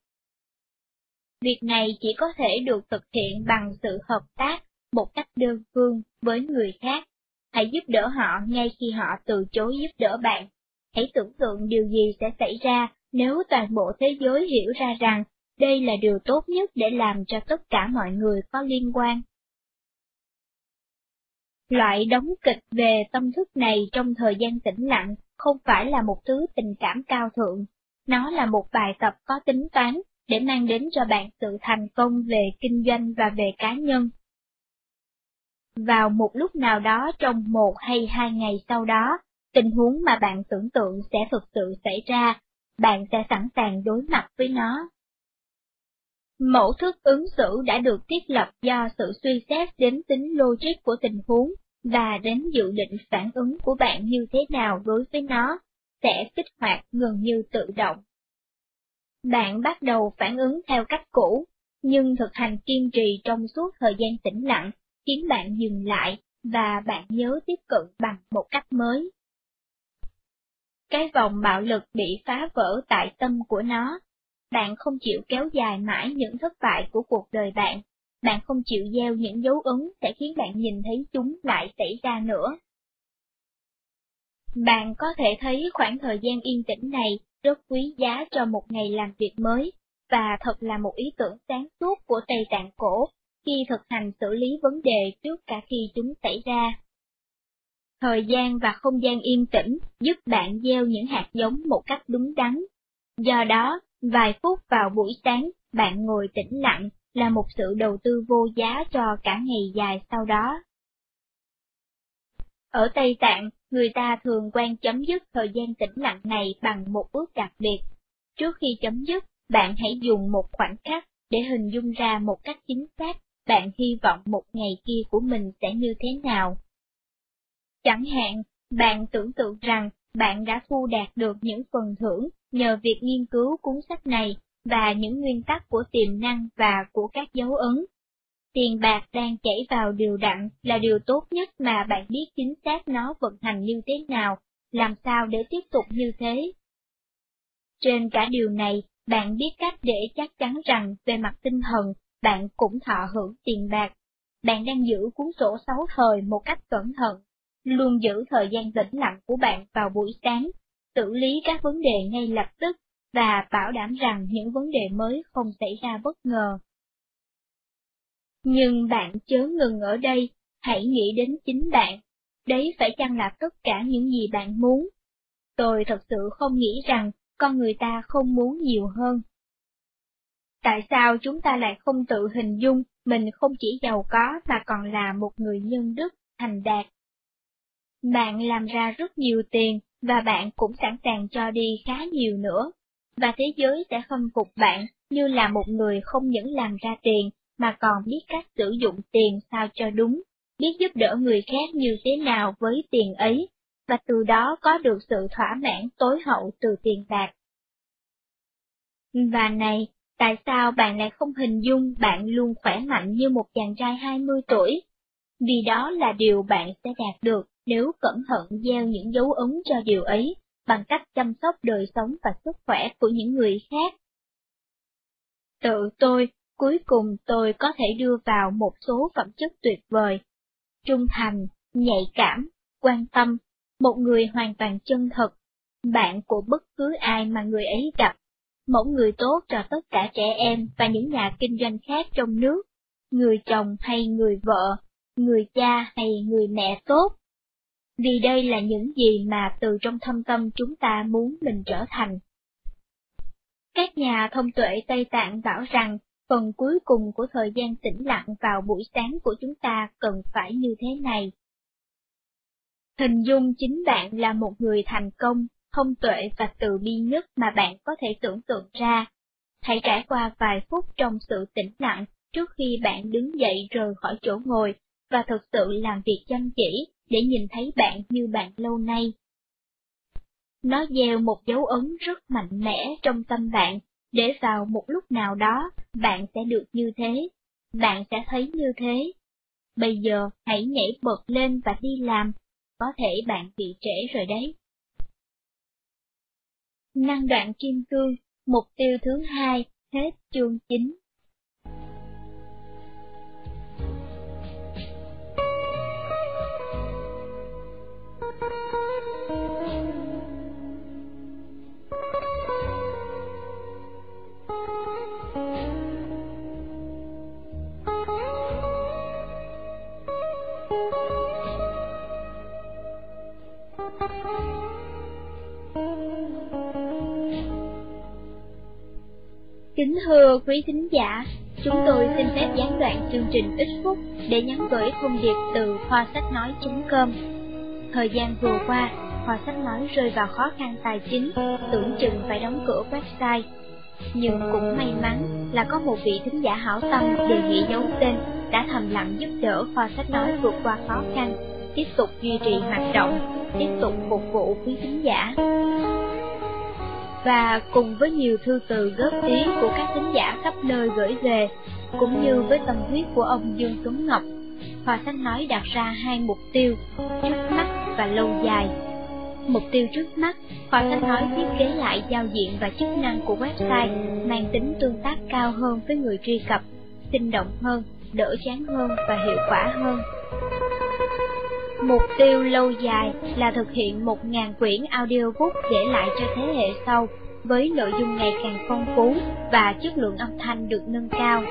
Việc này chỉ có thể được thực hiện bằng sự hợp tác, một cách đơn phương, với người khác. Hãy giúp đỡ họ ngay khi họ từ chối giúp đỡ bạn. Hãy tưởng tượng điều gì sẽ xảy ra nếu toàn bộ thế giới hiểu ra rằng đây là điều tốt nhất để làm cho tất cả mọi người có liên quan. Loại đóng kịch về tâm thức này trong thời gian tĩnh lặng không phải là một thứ tình cảm cao thượng, nó là một bài tập có tính toán để mang đến cho bạn sự thành công về kinh doanh và về cá nhân. Vào một lúc nào đó trong một hay hai ngày sau đó, tình huống mà bạn tưởng tượng sẽ thực sự xảy ra, bạn sẽ sẵn sàng đối mặt với nó. Mẫu thức ứng xử đã được thiết lập do sự suy xét đến tính logic của tình huống và đến dự định phản ứng của bạn như thế nào đối với nó, sẽ kích hoạt gần như tự động. Bạn bắt đầu phản ứng theo cách cũ, nhưng thực hành kiên trì trong suốt thời gian tĩnh lặng khiến bạn dừng lại và bạn nhớ tiếp cận bằng một cách mới. Cái vòng bạo lực bị phá vỡ tại tâm của nó. Bạn không chịu kéo dài mãi những thất bại của cuộc đời bạn, bạn không chịu gieo những dấu ấn sẽ khiến bạn nhìn thấy chúng lại xảy ra nữa. Bạn có thể thấy khoảng thời gian yên tĩnh này rất quý giá cho một ngày làm việc mới, và thật là một ý tưởng sáng suốt của Tây Tạng cổ khi thực hành xử lý vấn đề trước cả khi chúng xảy ra. Thời gian và không gian yên tĩnh giúp bạn gieo những hạt giống một cách đúng đắn. Do đó, vài phút vào buổi sáng, bạn ngồi tĩnh lặng là một sự đầu tư vô giá cho cả ngày dài sau đó. Ở Tây Tạng, người ta thường quan chấm dứt thời gian tĩnh lặng này bằng một bước đặc biệt. Trước khi chấm dứt, bạn hãy dùng một khoảnh khắc để hình dung ra một cách chính xác bạn hy vọng một ngày kia của mình sẽ như thế nào. Chẳng hạn, bạn tưởng tượng rằng bạn đã thu đạt được những phần thưởng nhờ việc nghiên cứu cuốn sách này, và những nguyên tắc của tiềm năng và của các dấu ấn. Tiền bạc đang chảy vào điều đặn là điều tốt nhất mà bạn biết chính xác nó vận hành như thế nào, làm sao để tiếp tục như thế. Trên cả điều này, bạn biết cách để chắc chắn rằng về mặt tinh thần, bạn cũng thọ hưởng tiền bạc. Bạn đang giữ cuốn sổ sáu thời một cách cẩn thận, luôn giữ thời gian tĩnh lặng của bạn vào buổi sáng, xử lý các vấn đề ngay lập tức và bảo đảm rằng những vấn đề mới không xảy ra bất ngờ. Nhưng bạn chớ ngừng ở đây, hãy nghĩ đến chính bạn. Đấy phải chăng là tất cả những gì bạn muốn? Tôi thật sự không nghĩ rằng con người ta không muốn nhiều hơn. Tại sao chúng ta lại không tự hình dung mình không chỉ giàu có mà còn là một người nhân đức, thành đạt? Bạn làm ra rất nhiều tiền và bạn cũng sẵn sàng cho đi khá nhiều nữa, và thế giới sẽ khâm phục bạn như là một người không những làm ra tiền mà còn biết cách sử dụng tiền sao cho đúng, biết giúp đỡ người khác như thế nào với tiền ấy, và từ đó có được sự thỏa mãn tối hậu từ tiền bạc. Và này, tại sao bạn lại không hình dung bạn luôn khỏe mạnh như một chàng trai 20 tuổi? Vì đó là điều bạn sẽ đạt được nếu cẩn thận gieo những dấu ấn cho điều ấy, bằng cách chăm sóc đời sống và sức khỏe của những người khác. Tự tôi, cuối cùng tôi có thể đưa vào một số phẩm chất tuyệt vời. Trung thành, nhạy cảm, quan tâm, một người hoàn toàn chân thật, bạn của bất cứ ai mà người ấy gặp, mẫu người tốt cho tất cả trẻ em và những nhà kinh doanh khác trong nước, người chồng hay người vợ, người cha hay người mẹ tốt. Vì đây là những gì mà từ trong thâm tâm chúng ta muốn mình trở thành. Các nhà thông tuệ Tây Tạng bảo rằng phần cuối cùng của thời gian tĩnh lặng vào buổi sáng của chúng ta cần phải như thế này. Hình dung chính bạn là một người thành công, thông tuệ và từ bi nhất mà bạn có thể tưởng tượng ra. Hãy trải qua vài phút trong sự tĩnh lặng trước khi bạn đứng dậy rời khỏi chỗ ngồi và thực sự làm việc chăm chỉ để nhìn thấy bạn như bạn lâu nay. Nó gieo một dấu ấn rất mạnh mẽ trong tâm bạn, để vào một lúc nào đó bạn sẽ được như thế, bạn sẽ thấy như thế. Bây giờ hãy nhảy bật lên và đi làm, có thể bạn bị trễ rồi đấy. Năng đoạn kim cương, mục tiêu thứ hai, hết chương 9. Kính thưa quý thính giả, chúng tôi xin phép gián đoạn chương trình ít phút để nhắn gửi thông điệp từ khoa sách nói.com. Thời gian vừa qua, khoa sách nói rơi vào khó khăn tài chính, tưởng chừng phải đóng cửa website. Nhưng cũng may mắn là có một vị thính giả hảo tâm đề nghị giấu tên đã thầm lặng giúp đỡ khoa sách nói vượt qua khó khăn, tiếp tục duy trì hoạt động, tiếp tục phục vụ quý thính giả và cùng với nhiều thư từ góp ý của các thính giả khắp nơi gửi về, cũng như với tâm huyết của ông Dương Tuấn Ngọc, Hòa Thanh nói đặt ra hai mục tiêu, trước mắt và lâu dài. Mục tiêu trước mắt, Hòa Thanh nói thiết kế lại giao diện và chức năng của website mang tính tương tác cao hơn với người truy cập, sinh động hơn, đỡ chán hơn và hiệu quả hơn. Mục tiêu lâu dài là thực hiện 1.000 quyển audiobook để lại cho thế hệ sau, với nội dung ngày càng phong phú và chất lượng âm thanh được nâng cao.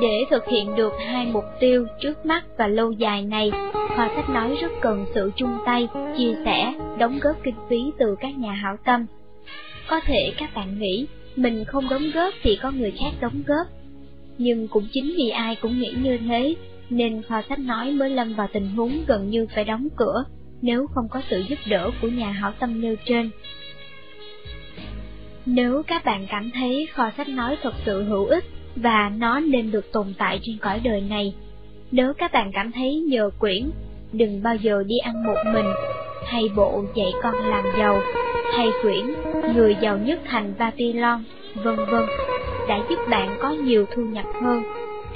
Để thực hiện được hai mục tiêu trước mắt và lâu dài này, Khoa Sách Nói rất cần sự chung tay, chia sẻ, đóng góp kinh phí từ các nhà hảo tâm. Có thể các bạn nghĩ, mình không đóng góp thì có người khác đóng góp. Nhưng cũng chính vì ai cũng nghĩ như thế, nên kho sách nói mới lâm vào tình huống gần như phải đóng cửa, nếu không có sự giúp đỡ của nhà hảo tâm nêu trên. Nếu các bạn cảm thấy kho sách nói thật sự hữu ích và nó nên được tồn tại trên cõi đời này, nếu các bạn cảm thấy nhờ quyển, đừng bao giờ đi ăn một mình, hay bộ dạy con làm giàu, hay quyển, người giàu nhất thành Babylon, vân vân, đã giúp bạn có nhiều thu nhập hơn,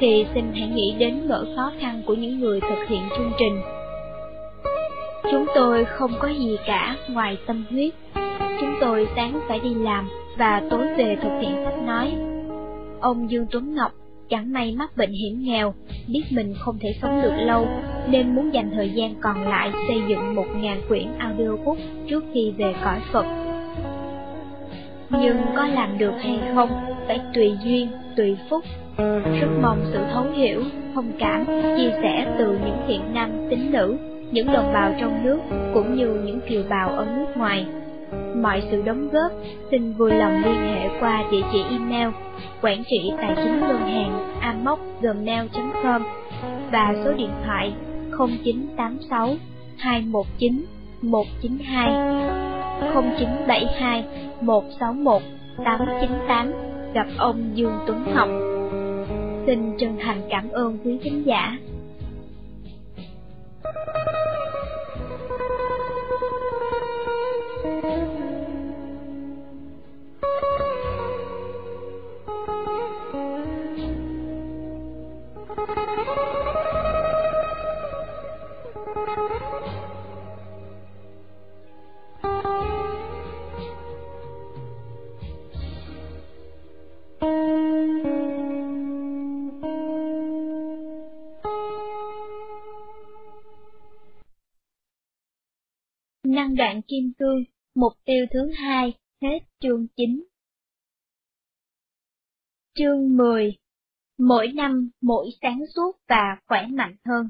thì xin hãy nghĩ đến nỗi khó khăn của những người thực hiện chương trình. Chúng tôi không có gì cả ngoài tâm huyết. Chúng tôi sáng phải đi làm và tối về thực hiện sách nói. Ông Dương Tuấn Ngọc chẳng may mắc bệnh hiểm nghèo, biết mình không thể sống được lâu, nên muốn dành thời gian còn lại xây dựng một ngàn quyển audiobook trước khi về cõi Phật. Nhưng có làm được hay không, phải tùy duyên, tùy phúc. Rất mong sự thấu hiểu, thông cảm, chia sẻ từ những thiện nam tín nữ, những đồng bào trong nước, cũng như những kiều bào ở nước ngoài. Mọi sự đóng góp xin vui lòng liên hệ qua địa chỉ email quản trị tài chính ngân hàng amoc.gmail.com và số điện thoại 0986 219 192 0972 161 898 gặp ông Dương Tuấn Ngọc. Xin chân thành cảm ơn quý khán giả. Đoạn kim cương, mục tiêu thứ hai, hết chương 9. Chương 10 Mỗi năm mỗi sáng suốt và khỏe mạnh hơn.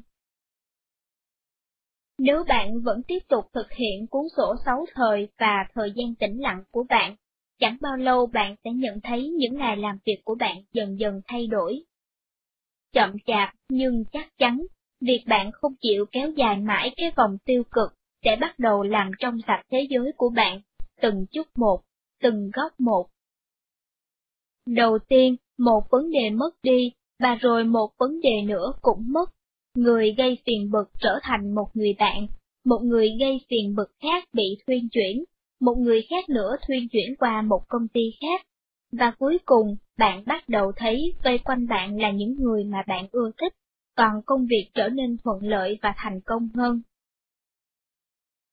Nếu bạn vẫn tiếp tục thực hiện cuốn sổ sáu thời và thời gian tĩnh lặng của bạn, chẳng bao lâu bạn sẽ nhận thấy những ngày làm việc của bạn dần dần thay đổi. Chậm chạp nhưng chắc chắn, việc bạn không chịu kéo dài mãi cái vòng tiêu cực sẽ bắt đầu làm trong sạch thế giới của bạn, từng chút một, từng góc một. Đầu tiên, một vấn đề mất đi, và rồi một vấn đề nữa cũng mất. Người gây phiền bực trở thành một người bạn, một người gây phiền bực khác bị thuyên chuyển, một người khác nữa thuyên chuyển qua một công ty khác. Và cuối cùng, bạn bắt đầu thấy vây quanh bạn là những người mà bạn ưa thích, còn công việc trở nên thuận lợi và thành công hơn.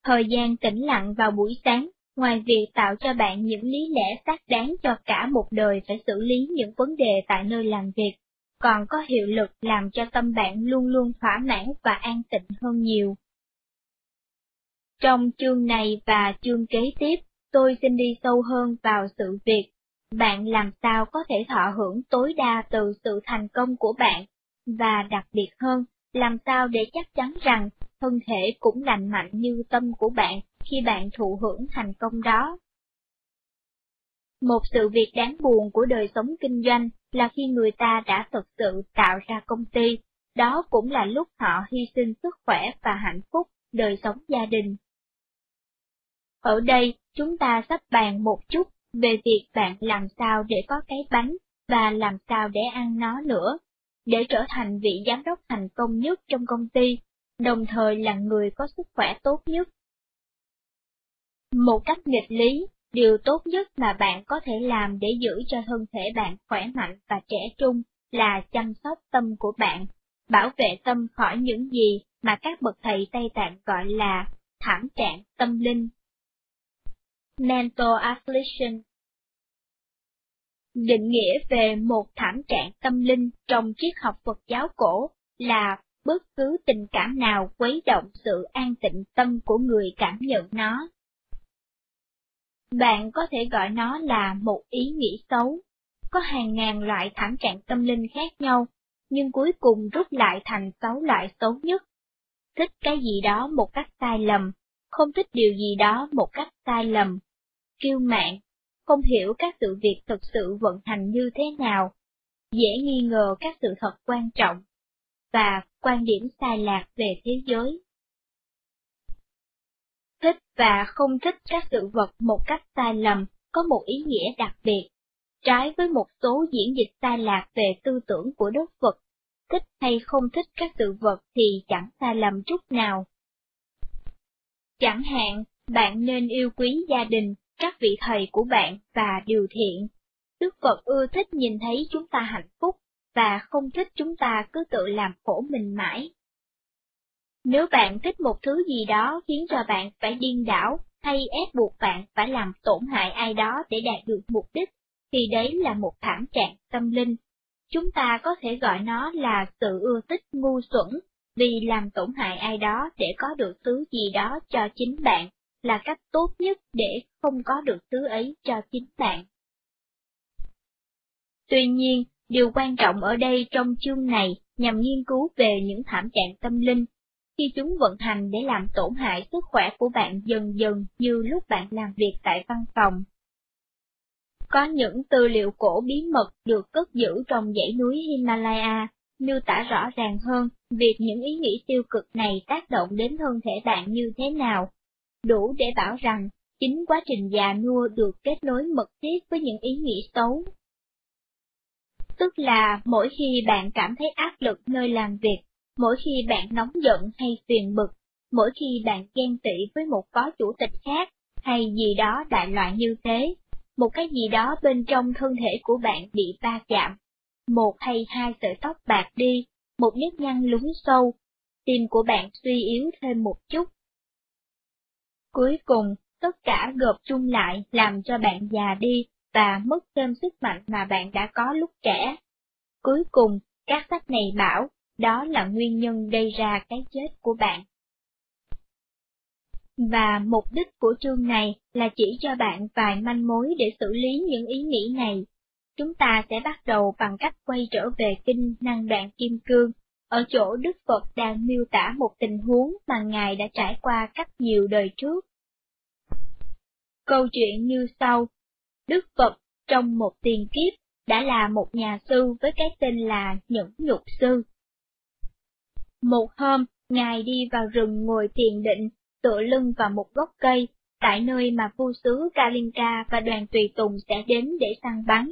Thời gian tĩnh lặng vào buổi sáng, ngoài việc tạo cho bạn những lý lẽ xác đáng cho cả một đời phải xử lý những vấn đề tại nơi làm việc, còn có hiệu lực làm cho tâm bạn luôn luôn thỏa mãn và an tịnh hơn nhiều. Trong chương này và chương kế tiếp, tôi xin đi sâu hơn vào sự việc, bạn làm sao có thể thọ hưởng tối đa từ sự thành công của bạn, và đặc biệt hơn, làm sao để chắc chắn rằng thân thể cũng lành mạnh như tâm của bạn khi bạn thụ hưởng thành công đó. Một sự việc đáng buồn của đời sống kinh doanh là khi người ta đã thực sự tạo ra công ty, đó cũng là lúc họ hy sinh sức khỏe và hạnh phúc, đời sống gia đình. Ở đây, chúng ta sắp bàn một chút về việc bạn làm sao để có cái bánh và làm sao để ăn nó nữa, để trở thành vị giám đốc thành công nhất trong công ty, đồng thời là người có sức khỏe tốt nhất. Một cách nghịch lý, điều tốt nhất mà bạn có thể làm để giữ cho thân thể bạn khỏe mạnh và trẻ trung là chăm sóc tâm của bạn, bảo vệ tâm khỏi những gì mà các bậc thầy Tây Tạng gọi là thảm trạng tâm linh. Mental affliction Định nghĩa về một thảm trạng tâm linh trong triết học Phật giáo cổ là bất cứ tình cảm nào quấy động sự an tịnh tâm của người cảm nhận nó. Bạn có thể gọi nó là một ý nghĩ xấu. Có hàng ngàn loại thảm trạng tâm linh khác nhau, nhưng cuối cùng rút lại thành sáu loại xấu nhất. Thích cái gì đó một cách sai lầm, không thích điều gì đó một cách sai lầm. Kiêu mạn, không hiểu các sự việc thực sự vận hành như thế nào, dễ nghi ngờ các sự thật quan trọng, và quan điểm sai lạc về thế giới. Thích và không thích các sự vật một cách sai lầm có một ý nghĩa đặc biệt, trái với một số diễn dịch sai lạc về tư tưởng của Đức Phật. Thích hay không thích các sự vật thì chẳng sai lầm chút nào. Chẳng hạn, bạn nên yêu quý gia đình, các vị thầy của bạn và điều thiện. Đức Phật ưa thích nhìn thấy chúng ta hạnh phúc, và không thích chúng ta cứ tự làm khổ mình mãi. Nếu bạn thích một thứ gì đó khiến cho bạn phải điên đảo, hay ép buộc bạn phải làm tổn hại ai đó để đạt được mục đích, thì đấy là một thảm trạng tâm linh. Chúng ta có thể gọi nó là sự ưa thích ngu xuẩn, vì làm tổn hại ai đó để có được thứ gì đó cho chính bạn, là cách tốt nhất để không có được thứ ấy cho chính bạn. Tuy nhiên, điều quan trọng ở đây trong chương này nhằm nghiên cứu về những thảm trạng tâm linh, khi chúng vận hành để làm tổn hại sức khỏe của bạn dần dần như lúc bạn làm việc tại văn phòng. Có những tư liệu cổ bí mật được cất giữ trong dãy núi Himalaya, miêu tả rõ ràng hơn việc những ý nghĩ tiêu cực này tác động đến thân thể bạn như thế nào, đủ để bảo rằng chính quá trình già nua được kết nối mật thiết với những ý nghĩ xấu. Tức là mỗi khi bạn cảm thấy áp lực nơi làm việc, mỗi khi bạn nóng giận hay phiền bực, mỗi khi bạn ghen tị với một phó chủ tịch khác, hay gì đó đại loại như thế, một cái gì đó bên trong thân thể của bạn bị va chạm, một hay hai sợi tóc bạc đi, một nếp nhăn lún sâu, tim của bạn suy yếu thêm một chút. Cuối cùng, tất cả gộp chung lại làm cho bạn già đi và mất thêm sức mạnh mà bạn đã có lúc trẻ. Cuối cùng, các sách này bảo, đó là nguyên nhân gây ra cái chết của bạn. Và mục đích của chương này là chỉ cho bạn vài manh mối để xử lý những ý nghĩ này. Chúng ta sẽ bắt đầu bằng cách quay trở về kinh năng đoạn kim cương, ở chỗ Đức Phật đang miêu tả một tình huống mà Ngài đã trải qua cách nhiều đời trước. Câu chuyện như sau. Đức Phật trong một tiền kiếp đã là một nhà sư với cái tên là Nhẫn Nhục Sư. Một hôm, Ngài đi vào rừng ngồi thiền định, tựa lưng vào một gốc cây, tại nơi mà vua sứ Kalinka và đoàn tùy tùng sẽ đến để săn bắn.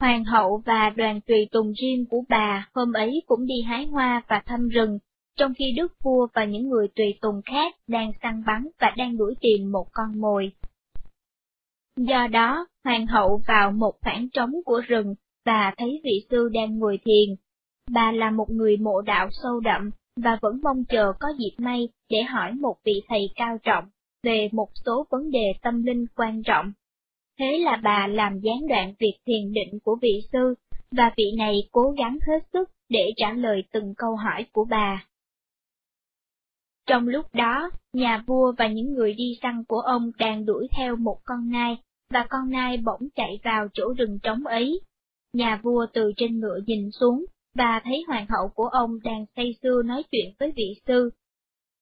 Hoàng hậu và đoàn tùy tùng riêng của bà hôm ấy cũng đi hái hoa và thăm rừng, trong khi đức vua và những người tùy tùng khác đang săn bắn và đang đuổi tìm một con mồi. Do đó, hoàng hậu vào một khoảng trống của rừng và thấy vị sư đang ngồi thiền. Bà là một người mộ đạo sâu đậm và vẫn mong chờ có dịp may để hỏi một vị thầy cao trọng về một số vấn đề tâm linh quan trọng. Thế là bà làm gián đoạn việc thiền định của vị sư, và vị này cố gắng hết sức để trả lời từng câu hỏi của bà. Trong lúc đó, nhà vua và những người đi săn của ông đang đuổi theo một con nai, và con nai bỗng chạy vào chỗ rừng trống ấy. Nhà vua từ trên ngựa nhìn xuống, và thấy hoàng hậu của ông đang say sưa nói chuyện với vị sư.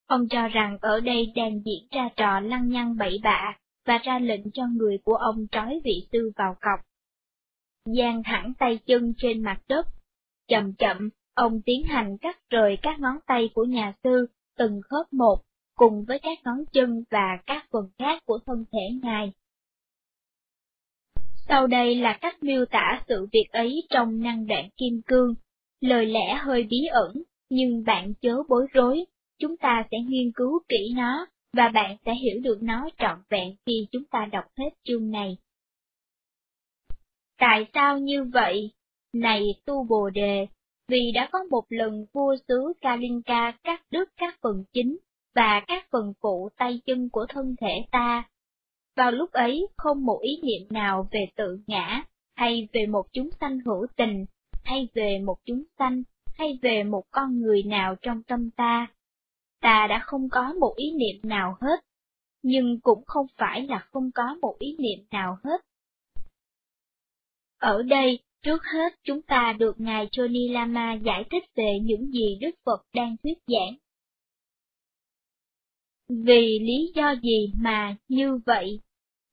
Ông cho rằng ở đây đang diễn ra trò lăng nhăng bậy bạ, và ra lệnh cho người của ông trói vị sư vào cọc. Giang thẳng tay chân trên mặt đất. Chậm chậm, ông tiến hành cắt rời các ngón tay của nhà sư, từng khớp một, cùng với các ngón chân và các phần khác của thân thể ngài. Sau đây là cách miêu tả sự việc ấy trong năng đoạn kim cương, lời lẽ hơi bí ẩn, nhưng bạn chớ bối rối, chúng ta sẽ nghiên cứu kỹ nó, và bạn sẽ hiểu được nó trọn vẹn khi chúng ta đọc hết chương này. Tại sao như vậy? Này tu bồ đề, vì đã có một lần vua xứ Kalinka cắt đứt các phần chính và các phần phụ tay chân của thân thể ta. Vào lúc ấy không một ý niệm nào về tự ngã, hay về một chúng sanh hữu tình, hay về một chúng sanh, hay về một con người nào trong tâm ta. Ta đã không có một ý niệm nào hết, nhưng cũng không phải là không có một ý niệm nào hết. Ở đây, trước hết chúng ta được Ngài Johnny Lama giải thích về những gì Đức Phật đang thuyết giảng. Vì lý do gì mà như vậy?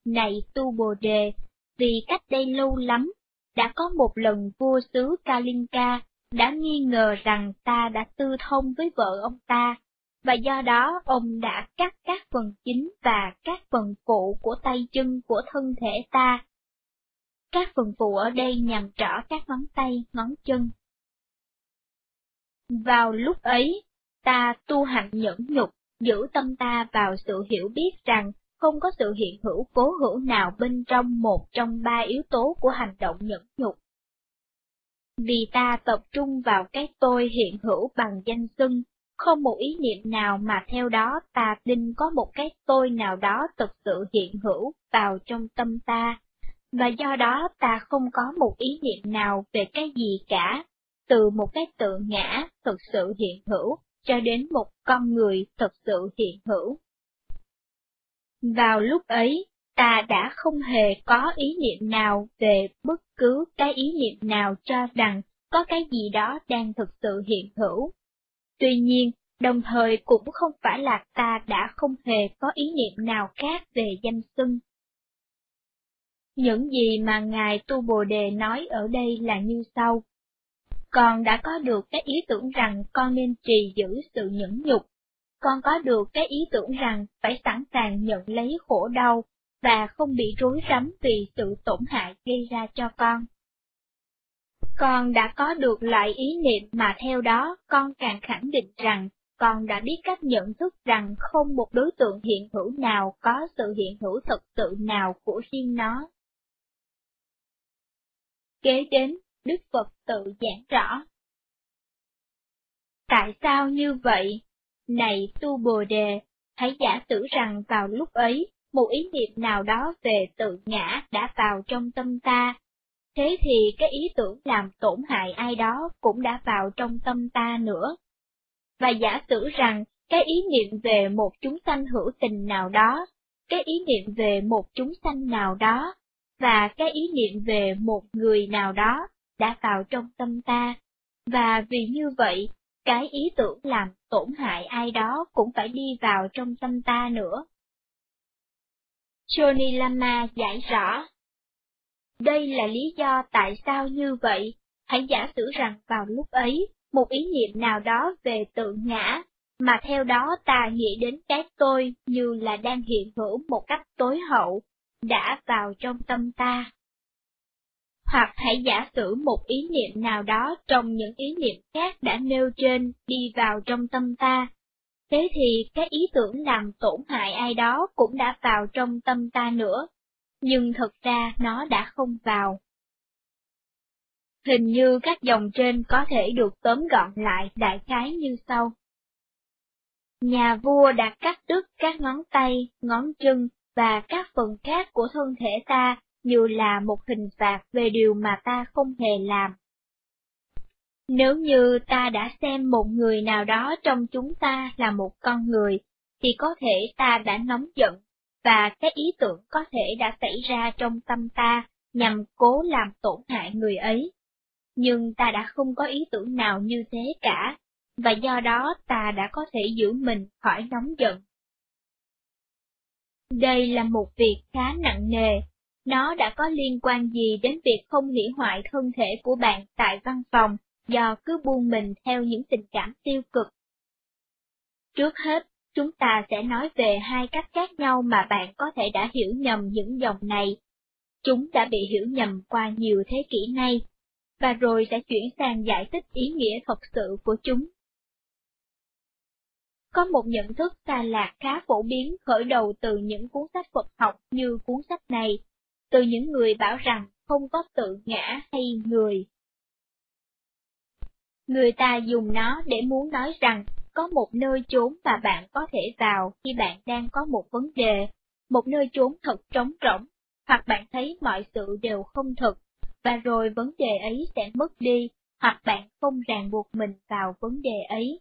Này Tu Bồ Đề, vì cách đây lâu lắm, đã có một lần vua xứ Kalinka đã nghi ngờ rằng ta đã tư thông với vợ ông ta, và do đó ông đã cắt các phần chính và các phần phụ của tay chân của thân thể ta. Các phần phụ ở đây nhằm trỏ các ngón tay, ngón chân. Vào lúc ấy, ta tu hành nhẫn nhục, giữ tâm ta vào sự hiểu biết rằng không có sự hiện hữu cố hữu nào bên trong một trong ba yếu tố của hành động nhẫn nhục. Vì ta tập trung vào cái tôi hiện hữu bằng danh xưng, không một ý niệm nào mà theo đó ta tin có một cái tôi nào đó thực sự hiện hữu vào trong tâm ta, và do đó ta không có một ý niệm nào về cái gì cả, từ một cái tự ngã thực sự hiện hữu cho đến một con người thực sự hiện hữu. Vào lúc ấy, ta đã không hề có ý niệm nào về bất cứ cái ý niệm nào cho rằng có cái gì đó đang thực sự hiện hữu. Tuy nhiên, đồng thời cũng không phải là ta đã không hề có ý niệm nào khác về danh xưng. Những gì mà Ngài Tu Bồ Đề nói ở đây là như sau. Con đã có được cái ý tưởng rằng con nên trì giữ sự nhẫn nhục. Con có được cái ý tưởng rằng phải sẵn sàng nhận lấy khổ đau và không bị rối rắm vì sự tổn hại gây ra cho con. Con đã có được loại ý niệm mà theo đó con càng khẳng định rằng con đã biết cách nhận thức rằng không một đối tượng hiện hữu nào có sự hiện hữu thực sự nào của riêng nó. Kế đến, Đức Phật tự giảng rõ. Tại sao như vậy? Này tu Bồ Đề, hãy giả sử rằng vào lúc ấy, một ý niệm nào đó về tự ngã đã vào trong tâm ta. Thế thì cái ý tưởng làm tổn hại ai đó cũng đã vào trong tâm ta nữa. Và giả sử rằng cái ý niệm về một chúng sanh hữu tình nào đó, cái ý niệm về một chúng sanh nào đó, và cái ý niệm về một người nào đó đã vào trong tâm ta, và vì như vậy, cái ý tưởng làm tổn hại ai đó cũng phải đi vào trong tâm ta nữa. Johnny Lama giải rõ. Đây là lý do tại sao như vậy, hãy giả sử rằng vào lúc ấy, một ý niệm nào đó về tự ngã, mà theo đó ta nghĩ đến cái tôi như là đang hiện hữu một cách tối hậu, đã vào trong tâm ta. Hoặc hãy giả sử một ý niệm nào đó trong những ý niệm khác đã nêu trên đi vào trong tâm ta. Thế thì cái ý tưởng làm tổn hại ai đó cũng đã vào trong tâm ta nữa, nhưng thực ra nó đã không vào. Hình như các dòng trên có thể được tóm gọn lại đại khái như sau. Nhà vua đã cắt đứt các ngón tay, ngón chân và các phần khác của thân thể ta như là một hình phạt về điều mà ta không hề làm. Nếu như ta đã xem một người nào đó trong chúng ta là một con người, thì có thể ta đã nóng giận, và các ý tưởng có thể đã xảy ra trong tâm ta nhằm cố làm tổn hại người ấy. Nhưng ta đã không có ý tưởng nào như thế cả, và do đó ta đã có thể giữ mình khỏi nóng giận. Đây là một việc khá nặng nề, nó đã có liên quan gì đến việc không hủy hoại thân thể của bạn tại văn phòng do cứ buông mình theo những tình cảm tiêu cực. Trước hết, chúng ta sẽ nói về hai cách khác nhau mà bạn có thể đã hiểu nhầm những dòng này. Chúng đã bị hiểu nhầm qua nhiều thế kỷ nay, và rồi sẽ chuyển sang giải thích ý nghĩa thật sự của chúng. Có một nhận thức xa lạc khá phổ biến khởi đầu từ những cuốn sách Phật học như cuốn sách này, từ những người bảo rằng không có tự ngã hay người. Người ta dùng nó để muốn nói rằng có một nơi trốn mà bạn có thể vào khi bạn đang có một vấn đề, một nơi trốn thật trống rỗng, hoặc bạn thấy mọi sự đều không thực, và rồi vấn đề ấy sẽ mất đi, hoặc bạn không ràng buộc mình vào vấn đề ấy.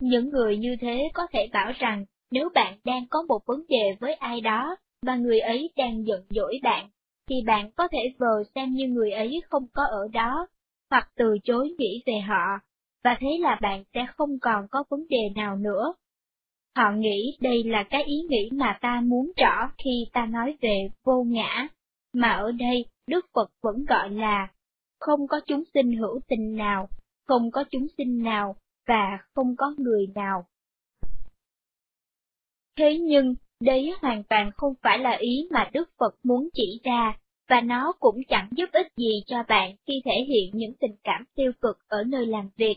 Những người như thế có thể bảo rằng nếu bạn đang có một vấn đề với ai đó, và người ấy đang giận dỗi bạn, thì bạn có thể vờ xem như người ấy không có ở đó, hoặc từ chối nghĩ về họ, và thế là bạn sẽ không còn có vấn đề nào nữa. Họ nghĩ đây là cái ý nghĩ mà ta muốn rõ khi ta nói về vô ngã, mà ở đây Đức Phật vẫn gọi là không có chúng sinh hữu tình nào, không có chúng sinh nào, và không có người nào. Thế nhưng, đấy hoàn toàn không phải là ý mà Đức Phật muốn chỉ ra, và nó cũng chẳng giúp ích gì cho bạn khi thể hiện những tình cảm tiêu cực ở nơi làm việc.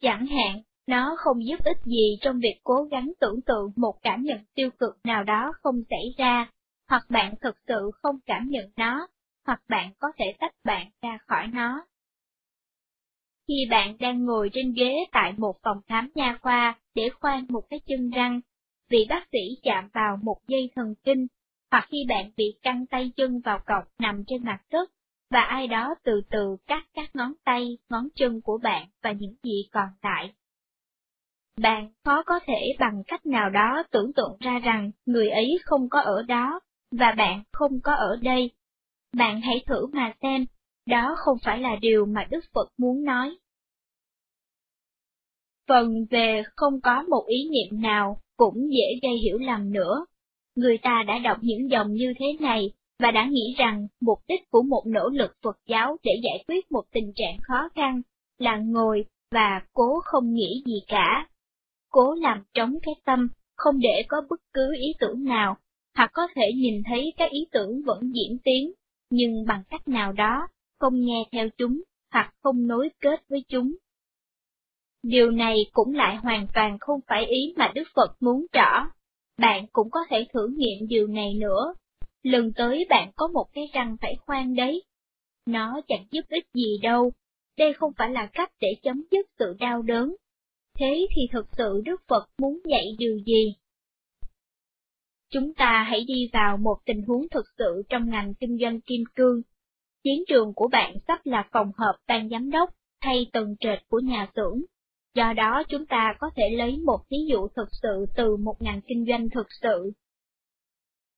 Chẳng hạn, Nó không giúp ích gì trong việc cố gắng tưởng tượng một cảm nhận tiêu cực nào đó không xảy ra, hoặc bạn thực sự không cảm nhận nó, hoặc bạn có thể tách bạn ra khỏi nó. Khi bạn đang ngồi trên ghế tại một phòng khám nha khoa để khoan một cái chân răng, vì bác sĩ chạm vào một dây thần kinh, hoặc khi bạn bị căng tay chân vào cọc nằm trên mặt đất, và ai đó từ từ cắt các ngón tay, ngón chân của bạn và những gì còn lại. Bạn khó có thể bằng cách nào đó tưởng tượng ra rằng người ấy không có ở đó, và bạn không có ở đây. Bạn hãy thử mà xem, đó không phải là điều mà Đức Phật muốn nói. Phần về không có một ý niệm nào cũng dễ gây hiểu lầm nữa. Người ta đã đọc những dòng như thế này và đã nghĩ rằng mục đích của một nỗ lực Phật giáo để giải quyết một tình trạng khó khăn là ngồi và cố không nghĩ gì cả. Cố làm trống cái tâm, không để có bất cứ ý tưởng nào, hoặc có thể nhìn thấy các ý tưởng vẫn diễn tiến, nhưng bằng cách nào đó, không nghe theo chúng, hoặc không nối kết với chúng. Điều này cũng lại hoàn toàn không phải ý mà Đức Phật muốn rõ. Bạn cũng có thể thử nghiệm điều này nữa. Lần tới bạn có một cái răng phải khoan đấy. Nó chẳng giúp ích gì đâu. Đây không phải là cách để chấm dứt sự đau đớn. Thế thì thực sự Đức Phật muốn dạy điều gì? Chúng ta hãy đi vào một tình huống thực sự trong ngành kinh doanh kim cương. Chiến trường của bạn sắp là phòng họp ban giám đốc hay tầng trệt của nhà xưởng. Do đó chúng ta có thể lấy một ví dụ thực sự từ một ngành kinh doanh thực sự.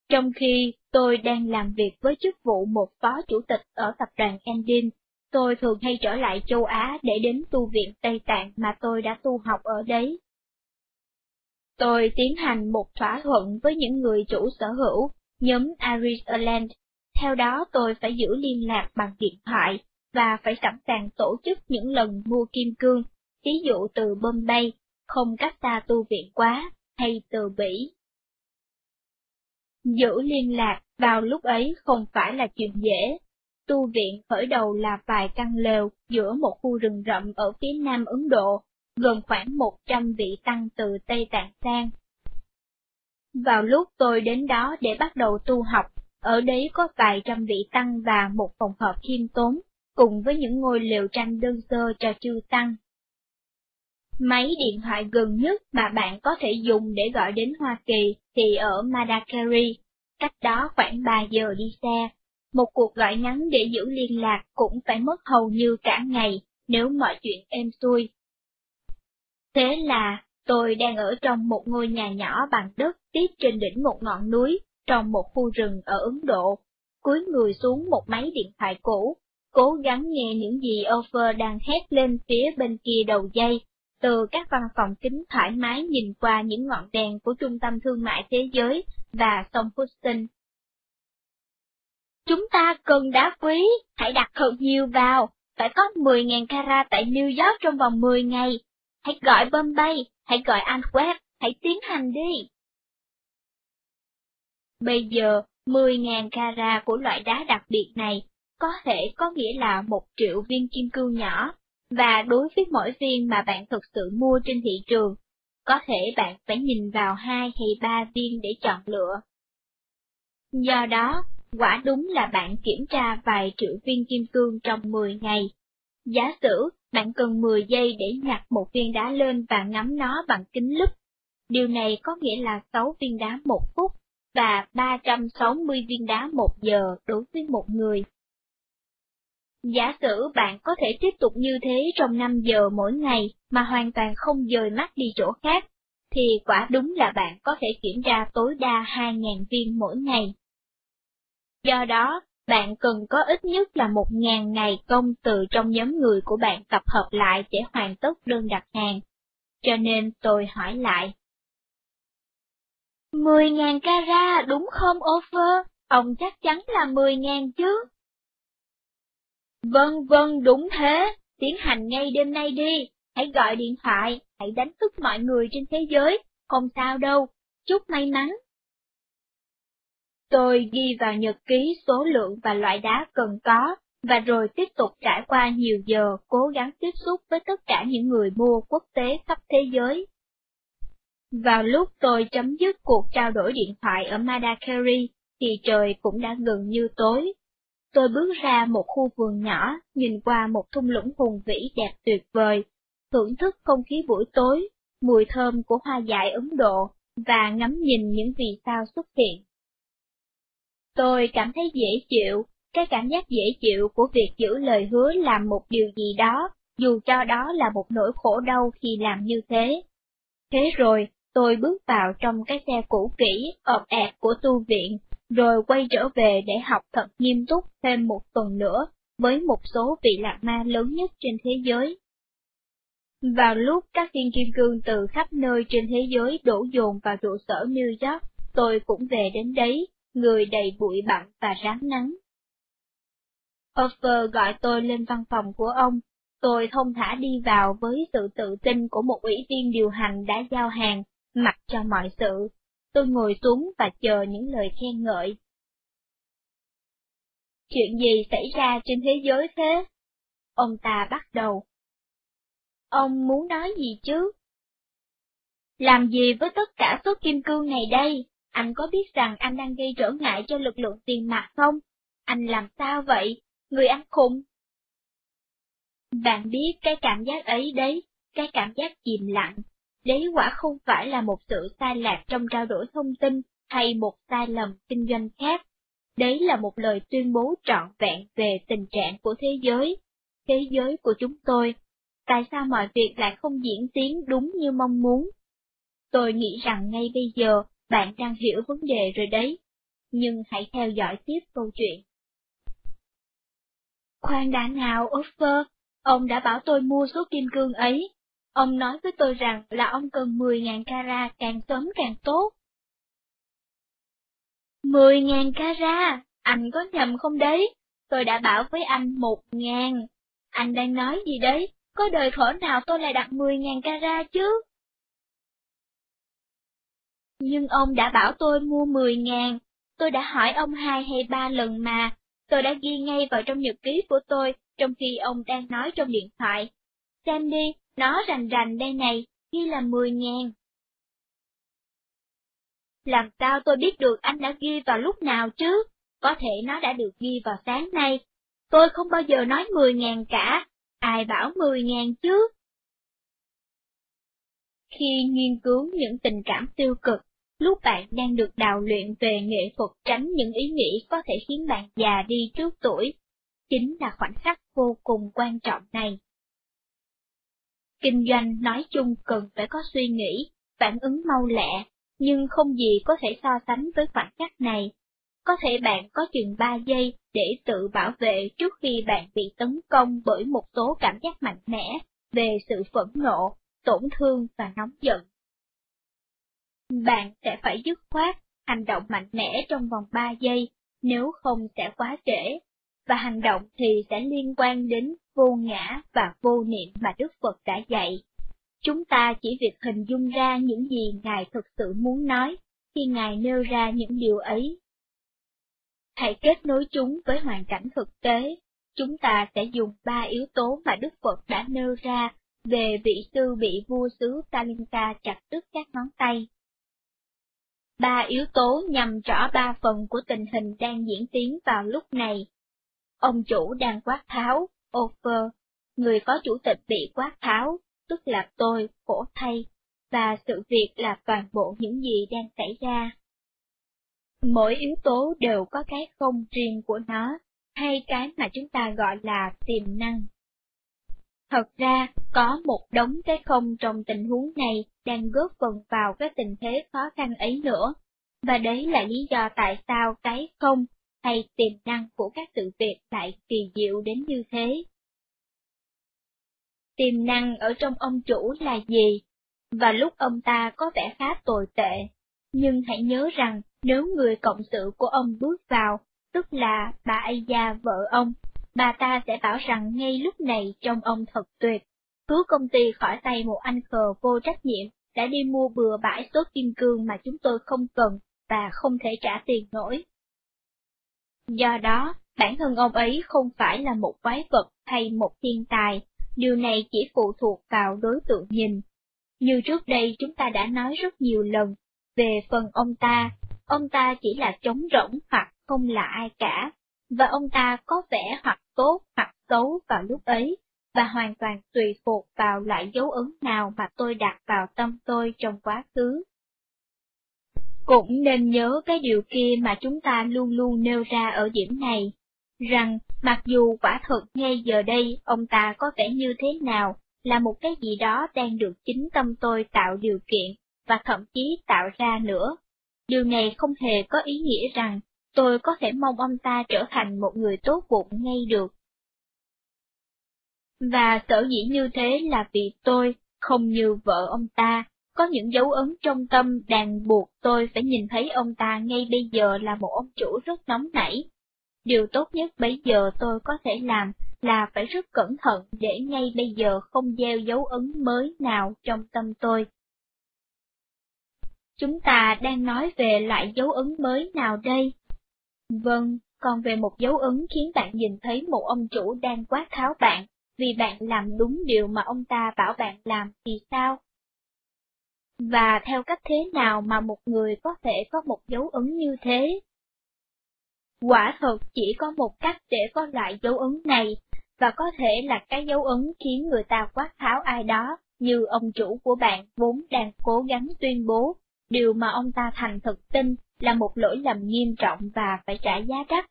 Trong khi tôi đang làm việc với chức vụ một phó chủ tịch ở tập đoàn Endin, tôi thường hay trở lại châu Á để đến tu viện Tây Tạng mà tôi đã tu học ở đấy. Tôi tiến hành một thỏa thuận với những người chủ sở hữu, nhóm Aris Ireland. Theo đó tôi phải giữ liên lạc bằng điện thoại, và phải sẵn sàng tổ chức những lần mua kim cương ví dụ từ Bombay, không cách xa tu viện quá, hay từ Bỉ. Giữ liên lạc vào lúc ấy không phải là chuyện dễ. Tu viện khởi đầu là vài căn lều giữa một khu rừng rậm ở phía nam Ấn Độ, gần khoảng 100 vị tăng từ Tây Tạng sang. Vào lúc tôi đến đó để bắt đầu tu học, ở đấy có vài trăm vị tăng và một phòng họp khiêm tốn, cùng với những ngôi lều tranh đơn sơ cho chư tăng Máy điện thoại gần nhất mà bạn có thể dùng để gọi đến Hoa Kỳ thì ở Madakari, cách đó khoảng 3 giờ đi xe. Một cuộc gọi ngắn để giữ liên lạc cũng phải mất hầu như cả ngày nếu mọi chuyện êm xuôi. Thế là, tôi đang ở trong một ngôi nhà nhỏ bằng đất tiếp trên đỉnh một ngọn núi, trong một khu rừng ở Ấn Độ, cúi người xuống một máy điện thoại cũ, cố gắng nghe những gì Offer đang hét lên phía bên kia đầu dây từ các văn phòng kính thoải mái nhìn qua những ngọn đèn của trung tâm thương mại thế giới và sông Houston. Chúng ta cần đá quý, hãy đặt thật nhiều vào, phải có 10.000 carat tại New York trong vòng 10 ngày. Hãy gọi Bombay, hãy gọi Antwerp, hãy tiến hành đi. Bây giờ, 10.000 carat của loại đá đặc biệt này có thể có nghĩa là một triệu viên kim cương nhỏ, và đối với mỗi viên mà bạn thực sự mua trên thị trường, có thể bạn phải nhìn vào hai hay ba viên để chọn lựa. Do đó, quả đúng là bạn kiểm tra vài triệu viên kim cương trong 10 ngày. Giả sử bạn cần 10 giây để nhặt một viên đá lên và ngắm nó bằng kính lúp. Điều này có nghĩa là 6 viên đá một phút và 360 viên đá một giờ đối với một người. Giả sử bạn có thể tiếp tục như thế trong 5 giờ mỗi ngày mà hoàn toàn không dời mắt đi chỗ khác, thì quả đúng là bạn có thể kiểm tra tối đa 2.000 viên mỗi ngày. Do đó, bạn cần có ít nhất là 1.000 ngày công từ trong nhóm người của bạn tập hợp lại để hoàn tất đơn đặt hàng. Cho nên tôi hỏi lại. 10.000 cara đúng không offer? Ông chắc chắn là 10.000 chứ? Vâng vâng đúng thế, tiến hành ngay đêm nay đi, hãy gọi điện thoại, hãy đánh thức mọi người trên thế giới, không sao đâu, chúc may mắn. Tôi ghi vào nhật ký số lượng và loại đá cần có, và rồi tiếp tục trải qua nhiều giờ cố gắng tiếp xúc với tất cả những người mua quốc tế khắp thế giới. Vào lúc tôi chấm dứt cuộc trao đổi điện thoại ở Madakeri, thì trời cũng đã gần như tối. Tôi bước ra một khu vườn nhỏ, nhìn qua một thung lũng hùng vĩ đẹp tuyệt vời, thưởng thức không khí buổi tối, mùi thơm của hoa dại Ấn Độ, và ngắm nhìn những vì sao xuất hiện. Tôi cảm thấy dễ chịu, cái cảm giác dễ chịu của việc giữ lời hứa làm một điều gì đó, dù cho đó là một nỗi khổ đau khi làm như thế. Thế rồi, tôi bước vào trong cái xe cũ kỹ, ọp ẹp của tu viện, rồi quay trở về để học thật nghiêm túc thêm một tuần nữa, với một số vị lạc ma lớn nhất trên thế giới. Vào lúc các thiên kim cương từ khắp nơi trên thế giới đổ dồn vào trụ sở New York, tôi cũng về đến đấy, người đầy bụi bặm và ráng nắng. Offer gọi tôi lên văn phòng của ông, tôi thông thả đi vào với sự tự tin của một ủy viên điều hành đã giao hàng, mặc cho mọi sự. Tôi ngồi xuống và chờ những lời khen ngợi. Chuyện gì xảy ra trên thế giới thế? Ông ta bắt đầu. Ông muốn nói gì chứ? Làm gì với tất cả số kim cương này đây? Anh có biết rằng anh đang gây trở ngại cho lực lượng tiền mặt không? Anh làm sao vậy? Người ăn khùng. Bạn biết cái cảm giác ấy đấy, cái cảm giác chìm lặng. Đấy quả không phải là một sự sai lạc trong trao đổi thông tin hay một sai lầm kinh doanh khác. Đấy là một lời tuyên bố trọn vẹn về tình trạng của thế giới, thế giới của chúng tôi. Tại sao mọi việc lại không diễn tiến đúng như mong muốn? Tôi nghĩ rằng ngay bây giờ bạn đang hiểu vấn đề rồi đấy, nhưng hãy theo dõi tiếp câu chuyện. Khoan đã nào, Offer, ông đã bảo tôi mua số kim cương ấy. Ông nói với tôi rằng là ông cần 10.000 cara càng sớm càng tốt. 10.000 cara, anh có nhầm không đấy? Tôi đã bảo với anh 1.000. Anh đang nói gì đấy? Có đời khổ nào tôi lại đặt 10.000 cara chứ? Nhưng ông đã bảo tôi mua 10.000, tôi đã hỏi ông hai hay ba lần mà, tôi đã ghi ngay vào trong nhật ký của tôi, trong khi ông đang nói trong điện thoại. Xem đi, nó rành rành đây này, ghi là 10.000. Làm sao tôi biết được anh đã ghi vào lúc nào chứ? Có thể nó đã được ghi vào sáng nay. Tôi không bao giờ nói 10.000 cả, ai bảo 10.000 chứ? Khi nghiên cứu những tình cảm tiêu cực, lúc bạn đang được đào luyện về nghệ thuật tránh những ý nghĩ có thể khiến bạn già đi trước tuổi, chính là khoảnh khắc vô cùng quan trọng này. Kinh doanh nói chung cần phải có suy nghĩ, phản ứng mau lẹ, nhưng không gì có thể so sánh với khoảnh khắc này. Có thể bạn có chừng 3 giây để tự bảo vệ trước khi bạn bị tấn công bởi một số cảm giác mạnh mẽ về sự phẫn nộ, tổn thương và nóng giận. Bạn sẽ phải dứt khoát, hành động mạnh mẽ trong vòng 3 giây, nếu không sẽ quá trễ, và hành động thì sẽ liên quan đến vô ngã và vô niệm mà Đức Phật đã dạy. Chúng ta chỉ việc hình dung ra những gì Ngài thực sự muốn nói, khi Ngài nêu ra những điều ấy. Hãy kết nối chúng với hoàn cảnh thực tế, chúng ta sẽ dùng ba yếu tố mà Đức Phật đã nêu ra về vị sư bị vua xứ Talinka chặt đứt các ngón tay. Ba yếu tố nhằm rõ ba phần của tình hình đang diễn tiến vào lúc này. Ông chủ đang quát tháo, Over, người có chủ tịch bị quát tháo, tức là tôi, khổ thay, và sự việc là toàn bộ những gì đang xảy ra. Mỗi yếu tố đều có cái không riêng của nó, hay cái mà chúng ta gọi là tiềm năng. Thật ra, có một đống cái không trong tình huống này đang góp phần vào cái tình thế khó khăn ấy nữa. Và đấy là lý do tại sao cái không hay tiềm năng của các sự việc lại kỳ diệu đến như thế. Tiềm năng ở trong ông chủ là gì? Và lúc ông ta có vẻ khá tồi tệ, nhưng hãy nhớ rằng nếu người cộng sự của ông bước vào, tức là bà Aya vợ ông, bà ta sẽ bảo rằng ngay lúc này trông ông thật tuyệt, cứu công ty khỏi tay một anh khờ vô trách nhiệm đã đi mua bừa bãi số kim cương mà chúng tôi không cần và không thể trả tiền nổi. Do đó, Bản thân ông ấy không phải là một quái vật hay một thiên tài, điều này chỉ phụ thuộc vào đối tượng nhìn. Như trước đây chúng ta đã nói rất nhiều lần, về phần ông ta, ông ta chỉ là trống rỗng hoặc không là ai cả, và ông ta có vẻ hoặc tốt hoặc xấu vào lúc ấy, và hoàn toàn tùy thuộc vào loại dấu ấn nào mà tôi đặt vào tâm tôi trong quá khứ. Cũng nên nhớ cái điều kia mà chúng ta luôn luôn nêu ra ở điểm này, rằng mặc dù quả thực ngay giờ đây ông ta có vẻ như thế nào, là một cái gì đó đang được chính tâm tôi tạo điều kiện, và thậm chí tạo ra nữa. Điều này không hề có ý nghĩa rằng tôi có thể mong ông ta trở thành một người tốt bụng ngay được. Và sở dĩ như thế là vì tôi, không như vợ ông ta, có những dấu ấn trong tâm đang buộc tôi phải nhìn thấy ông ta ngay bây giờ là một ông chủ rất nóng nảy. Điều tốt nhất bây giờ tôi có thể làm là phải rất cẩn thận để ngay bây giờ không gieo dấu ấn mới nào trong tâm tôi. Chúng ta đang nói về loại dấu ấn mới nào đây? Vâng, còn về một dấu ấn khiến bạn nhìn thấy một ông chủ đang quát tháo bạn, vì bạn làm đúng điều mà ông ta bảo bạn làm thì sao? Và theo cách thế nào mà một người có thể có một dấu ấn như thế? Quả thật chỉ có một cách để có loại dấu ấn này, và có thể là cái dấu ấn khiến người ta quát tháo ai đó, như ông chủ của bạn vốn đang cố gắng tuyên bố, điều mà ông ta thành thực tin là một lỗi lầm nghiêm trọng và phải trả giá đắt.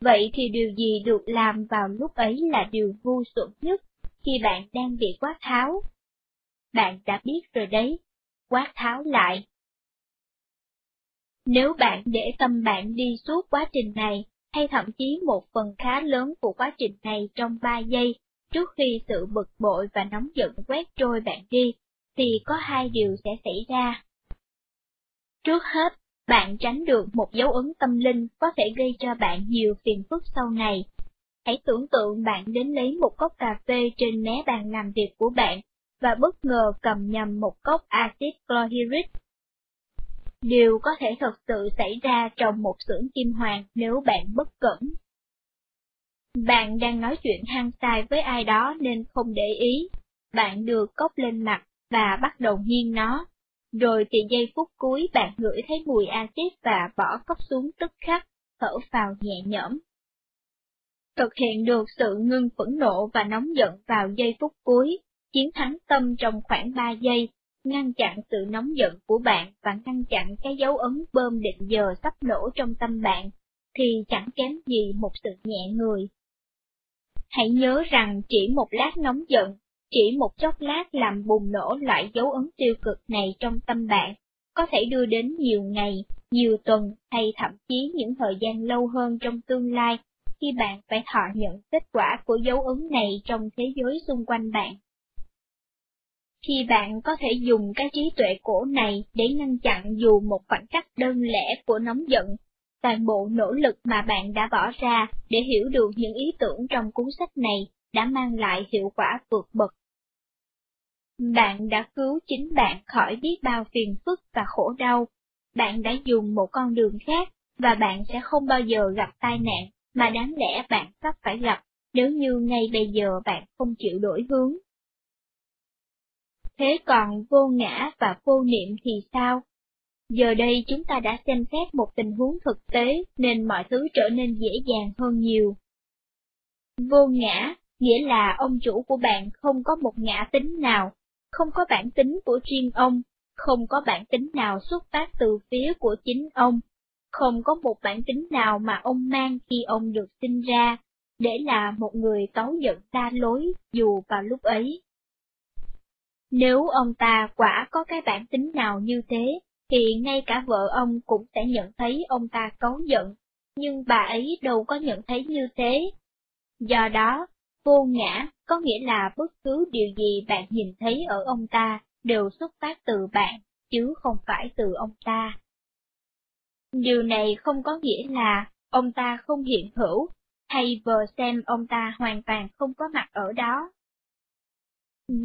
Vậy thì điều gì được làm vào lúc ấy là điều vô xuẩn nhất khi bạn đang bị quát tháo? Bạn đã biết rồi đấy, quát tháo lại. Nếu bạn để tâm bạn đi suốt quá trình này, hay thậm chí một phần khá lớn của quá trình này trong 3 giây, trước khi sự bực bội và nóng giận quét trôi bạn đi, thì có hai điều sẽ xảy ra. Trước hết, bạn tránh được một dấu ấn tâm linh có thể gây cho bạn nhiều phiền phức sau này. Hãy tưởng tượng bạn đến lấy một cốc cà phê trên mé bàn làm việc của bạn, và bất ngờ cầm nhầm một cốc axit chlorhydric. Điều có thể thật sự xảy ra trong một xưởng kim hoàng nếu bạn bất cẩn. Bạn đang nói chuyện hăng say với ai đó nên không để ý. Bạn đưa cốc lên mặt và bắt đầu nghiêng nó, rồi thì giây phút cuối bạn ngửi thấy mùi axit và bỏ cốc xuống tức khắc, thở vào nhẹ nhõm. Thực hiện được sự ngưng phẫn nộ và nóng giận vào giây phút cuối, chiến thắng tâm trong khoảng 3 giây, ngăn chặn sự nóng giận của bạn và ngăn chặn cái dấu ấn bơm định giờ sắp nổ trong tâm bạn, thì chẳng kém gì một sự nhẹ người. Hãy nhớ rằng chỉ một lát nóng giận chỉ một chốc lát làm bùng nổ loại dấu ấn tiêu cực này trong tâm bạn, có thể đưa đến nhiều ngày, nhiều tuần hay thậm chí những thời gian lâu hơn trong tương lai, khi bạn phải thọ nhận kết quả của dấu ấn này trong thế giới xung quanh bạn. Khi bạn có thể dùng cái trí tuệ cổ này để ngăn chặn dù một khoảnh khắc đơn lẻ của nóng giận, toàn bộ nỗ lực mà bạn đã bỏ ra để hiểu được những ý tưởng trong cuốn sách này đã mang lại hiệu quả vượt bậc. Bạn đã cứu chính bạn khỏi biết bao phiền phức và khổ đau. Bạn đã dùng một con đường khác, và bạn sẽ không bao giờ gặp tai nạn mà đáng lẽ bạn sắp phải gặp nếu như ngay bây giờ bạn không chịu đổi hướng. Thế còn vô ngã và vô niệm thì sao? Giờ đây chúng ta đã xem xét một tình huống thực tế nên mọi thứ trở nên dễ dàng hơn nhiều. Vô ngã nghĩa là ông chủ của bạn không có một ngã tính nào, không có bản tính của riêng ông, không có bản tính nào xuất phát từ phía của chính ông, không có một bản tính nào mà ông mang khi ông được sinh ra, để là một người tấu giận xa lối dù vào lúc ấy. Nếu ông ta quả có cái bản tính nào như thế, thì ngay cả vợ ông cũng sẽ nhận thấy ông ta cấu giận, nhưng bà ấy đâu có nhận thấy như thế. Do đó, Vô ngã có nghĩa là bất cứ điều gì bạn nhìn thấy ở ông ta đều xuất phát từ bạn, chứ không phải từ ông ta. Điều này không có nghĩa là ông ta không hiện hữu, hay vờ xem ông ta hoàn toàn không có mặt ở đó.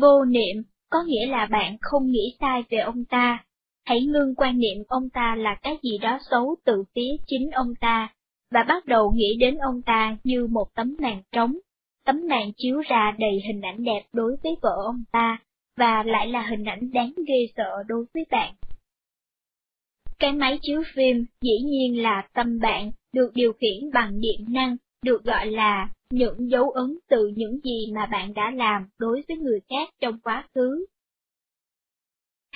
Vô niệm có nghĩa là bạn không nghĩ sai về ông ta, hãy ngưng quan niệm ông ta là cái gì đó xấu từ phía chính ông ta, và bắt đầu nghĩ đến ông ta như một tấm màn trống. Tấm màn chiếu ra đầy hình ảnh đẹp đối với vợ ông ta, và lại là hình ảnh đáng ghê sợ đối với bạn. Cái máy chiếu phim dĩ nhiên là tâm bạn, được điều khiển bằng điện năng, được gọi là những dấu ấn từ những gì mà bạn đã làm đối với người khác trong quá khứ.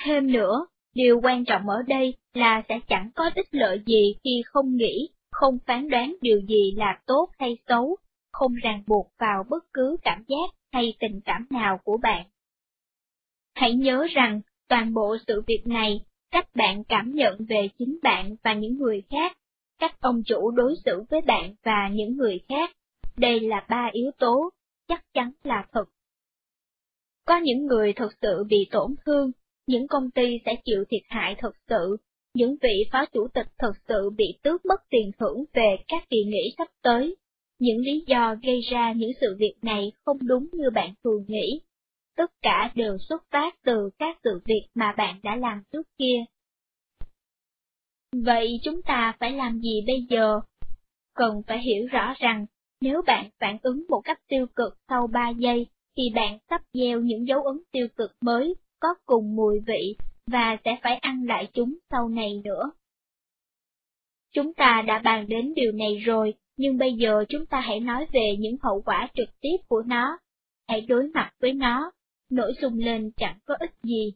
Thêm nữa, điều quan trọng ở đây là sẽ chẳng có ích lợi gì khi không nghĩ, không phán đoán điều gì là tốt hay xấu, không ràng buộc vào bất cứ cảm giác hay tình cảm nào của bạn. Hãy nhớ rằng, toàn bộ sự việc này, cách bạn cảm nhận về chính bạn và những người khác, cách ông chủ đối xử với bạn và những người khác, đây là ba yếu tố, chắc chắn là thật. Có những người thật sự bị tổn thương, những công ty sẽ chịu thiệt hại thật sự, những vị phó chủ tịch thật sự bị tước mất tiền thưởng về các kỳ nghỉ sắp tới. Những lý do gây ra những sự việc này không đúng như bạn thường nghĩ. Tất cả đều xuất phát từ các sự việc mà bạn đã làm trước kia. Vậy chúng ta phải làm gì bây giờ? Cần phải hiểu rõ rằng, nếu bạn phản ứng một cách tiêu cực sau 3 giây, thì bạn sắp gieo những dấu ấn tiêu cực mới, có cùng mùi vị, và sẽ phải ăn lại chúng sau này nữa. Chúng ta đã bàn đến điều này rồi, nhưng bây giờ chúng ta hãy nói về những hậu quả trực tiếp của nó. Hãy đối mặt với nó, nổi sung lên chẳng có ích gì.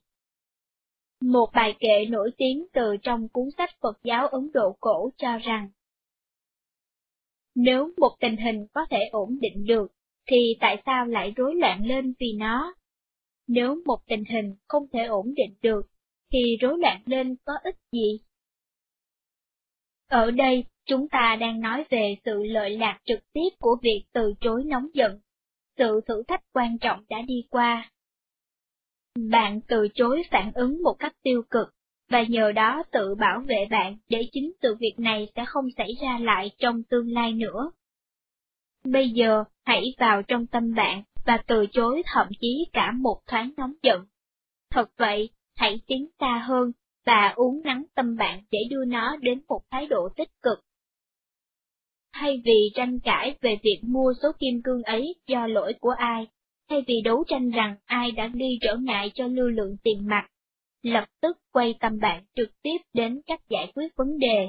Một bài kệ nổi tiếng từ trong cuốn sách Phật giáo Ấn Độ cổ cho rằng, Nếu một tình hình có thể ổn định được, thì tại sao lại rối loạn lên vì nó? Nếu một tình hình không thể ổn định được, thì rối loạn lên có ích gì? Ở đây, chúng ta đang nói về sự lợi lạc trực tiếp của việc từ chối nóng giận. Sự thử thách quan trọng đã đi qua. Bạn từ chối phản ứng một cách tiêu cực, và nhờ đó tự bảo vệ bạn để chính sự việc này sẽ không xảy ra lại trong tương lai nữa. Bây giờ, hãy vào trong tâm bạn và từ chối thậm chí cả một thoáng nóng giận. Thật vậy, hãy tiến xa hơn và uống nắng tâm bạn để đưa nó đến một thái độ tích cực. Thay vì tranh cãi về việc mua số kim cương ấy do lỗi của ai, thay vì đấu tranh rằng ai đã gây trở ngại cho lưu lượng tiền mặt, lập tức quay tâm bạn trực tiếp đến cách giải quyết vấn đề.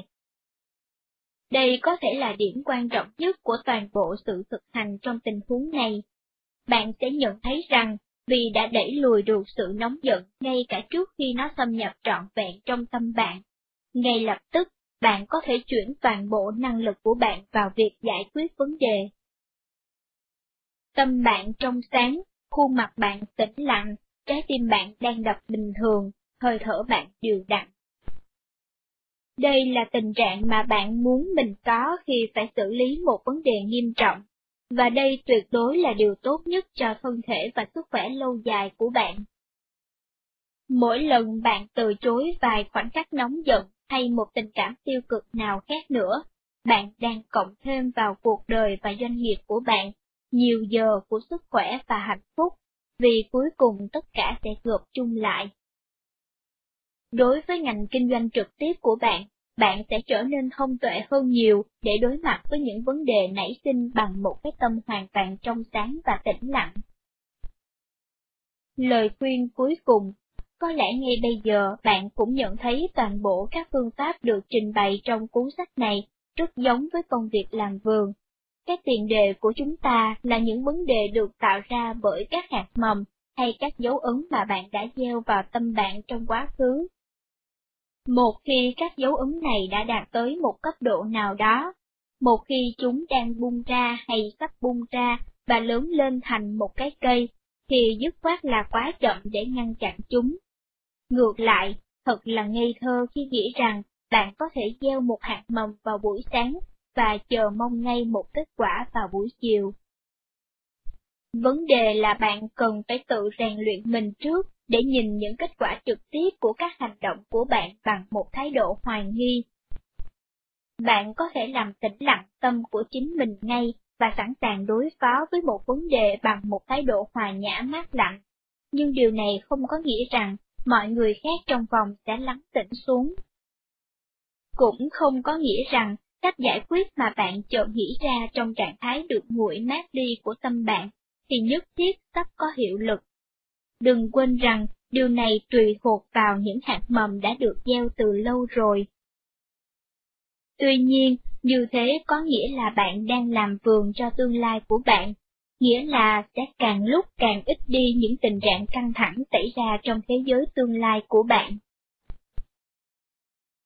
Đây có thể là điểm quan trọng nhất của toàn bộ sự thực hành trong tình huống này. Bạn sẽ nhận thấy rằng vì đã đẩy lùi được sự nóng giận ngay cả trước khi nó xâm nhập trọn vẹn trong tâm bạn. Ngay lập tức, bạn có thể chuyển toàn bộ năng lực của bạn vào việc giải quyết vấn đề. Tâm bạn trong sáng, khuôn mặt bạn tĩnh lặng, trái tim bạn đang đập bình thường, hơi thở bạn đều đặn. Đây là tình trạng mà bạn muốn mình có khi phải xử lý một vấn đề nghiêm trọng và đây tuyệt đối là điều tốt nhất cho thân thể và sức khỏe lâu dài của bạn. Mỗi lần bạn từ chối vài khoảnh khắc nóng giận hay một tình cảm tiêu cực nào khác nữa, bạn đang cộng thêm vào cuộc đời và doanh nghiệp của bạn nhiều giờ của sức khỏe và hạnh phúc, vì cuối cùng tất cả sẽ gộp chung lại. Đối với ngành kinh doanh trực tiếp của bạn, bạn sẽ trở nên thông tuệ hơn nhiều để đối mặt với những vấn đề nảy sinh bằng một cái tâm hoàn toàn trong sáng và tĩnh lặng. Lời khuyên cuối cùng, có lẽ ngay bây giờ bạn cũng nhận thấy toàn bộ các phương pháp được trình bày trong cuốn sách này rất giống với công việc làm vườn. Các tiền đề của chúng ta là những vấn đề được tạo ra bởi các hạt mầm hay các dấu ấn mà bạn đã gieo vào tâm bạn trong quá khứ một khi các dấu ấn này đã đạt tới một cấp độ nào đó, một khi chúng đang bung ra hay sắp bung ra và lớn lên thành một cái cây, thì dứt khoát là quá chậm để ngăn chặn chúng. Ngược lại, thật là ngây thơ khi nghĩ rằng bạn có thể gieo một hạt mầm vào buổi sáng và chờ mong ngay một kết quả vào buổi chiều. Vấn đề là bạn cần phải tự rèn luyện mình trước để nhìn những kết quả trực tiếp của các hành động của bạn bằng một thái độ hoài nghi. Bạn có thể làm tĩnh lặng tâm của chính mình ngay và sẵn sàng đối phó với một vấn đề bằng một thái độ hòa nhã mát lạnh, nhưng điều này không có nghĩa rằng mọi người khác trong vòng sẽ lắng tĩnh xuống. Cũng không có nghĩa rằng cách giải quyết mà bạn chợt nghĩ ra trong trạng thái được nguội mát đi của tâm bạn, thì nhất thiết sắp có hiệu lực. Đừng quên rằng, điều này tùy thuộc vào những hạt mầm đã được gieo từ lâu rồi. Tuy nhiên, như thế có nghĩa là bạn đang làm vườn cho tương lai của bạn, nghĩa là sẽ càng lúc càng ít đi những tình trạng căng thẳng xảy ra trong thế giới tương lai của bạn.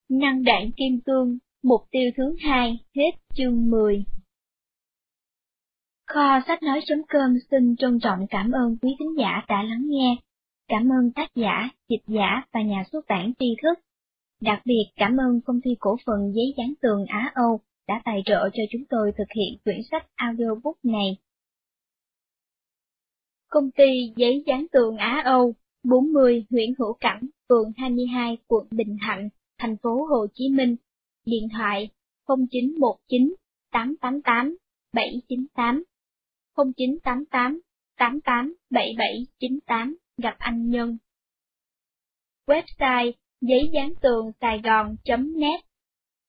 Năng đạn kim cương, mục tiêu thứ hai, hết chương 10. Kho sách nói.com xin trân trọng cảm ơn quý thính giả đã lắng nghe. Cảm ơn tác giả, dịch giả và nhà xuất bản tri thức. Đặc biệt cảm ơn công ty cổ phần giấy dán tường Á Âu đã tài trợ cho chúng tôi thực hiện quyển sách audiobook này. Công ty giấy dán tường Á Âu, 40 Nguyễn Hữu Cảnh, phường 22, quận Bình Thạnh, thành phố Hồ Chí Minh. Điện thoại 0919 888 798 0988 887798 gặp anh Nhân. Website, giấy dán tường sài gòn.net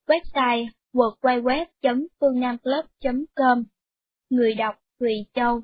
Website www.phương nam club.com Người đọc Thùy Châu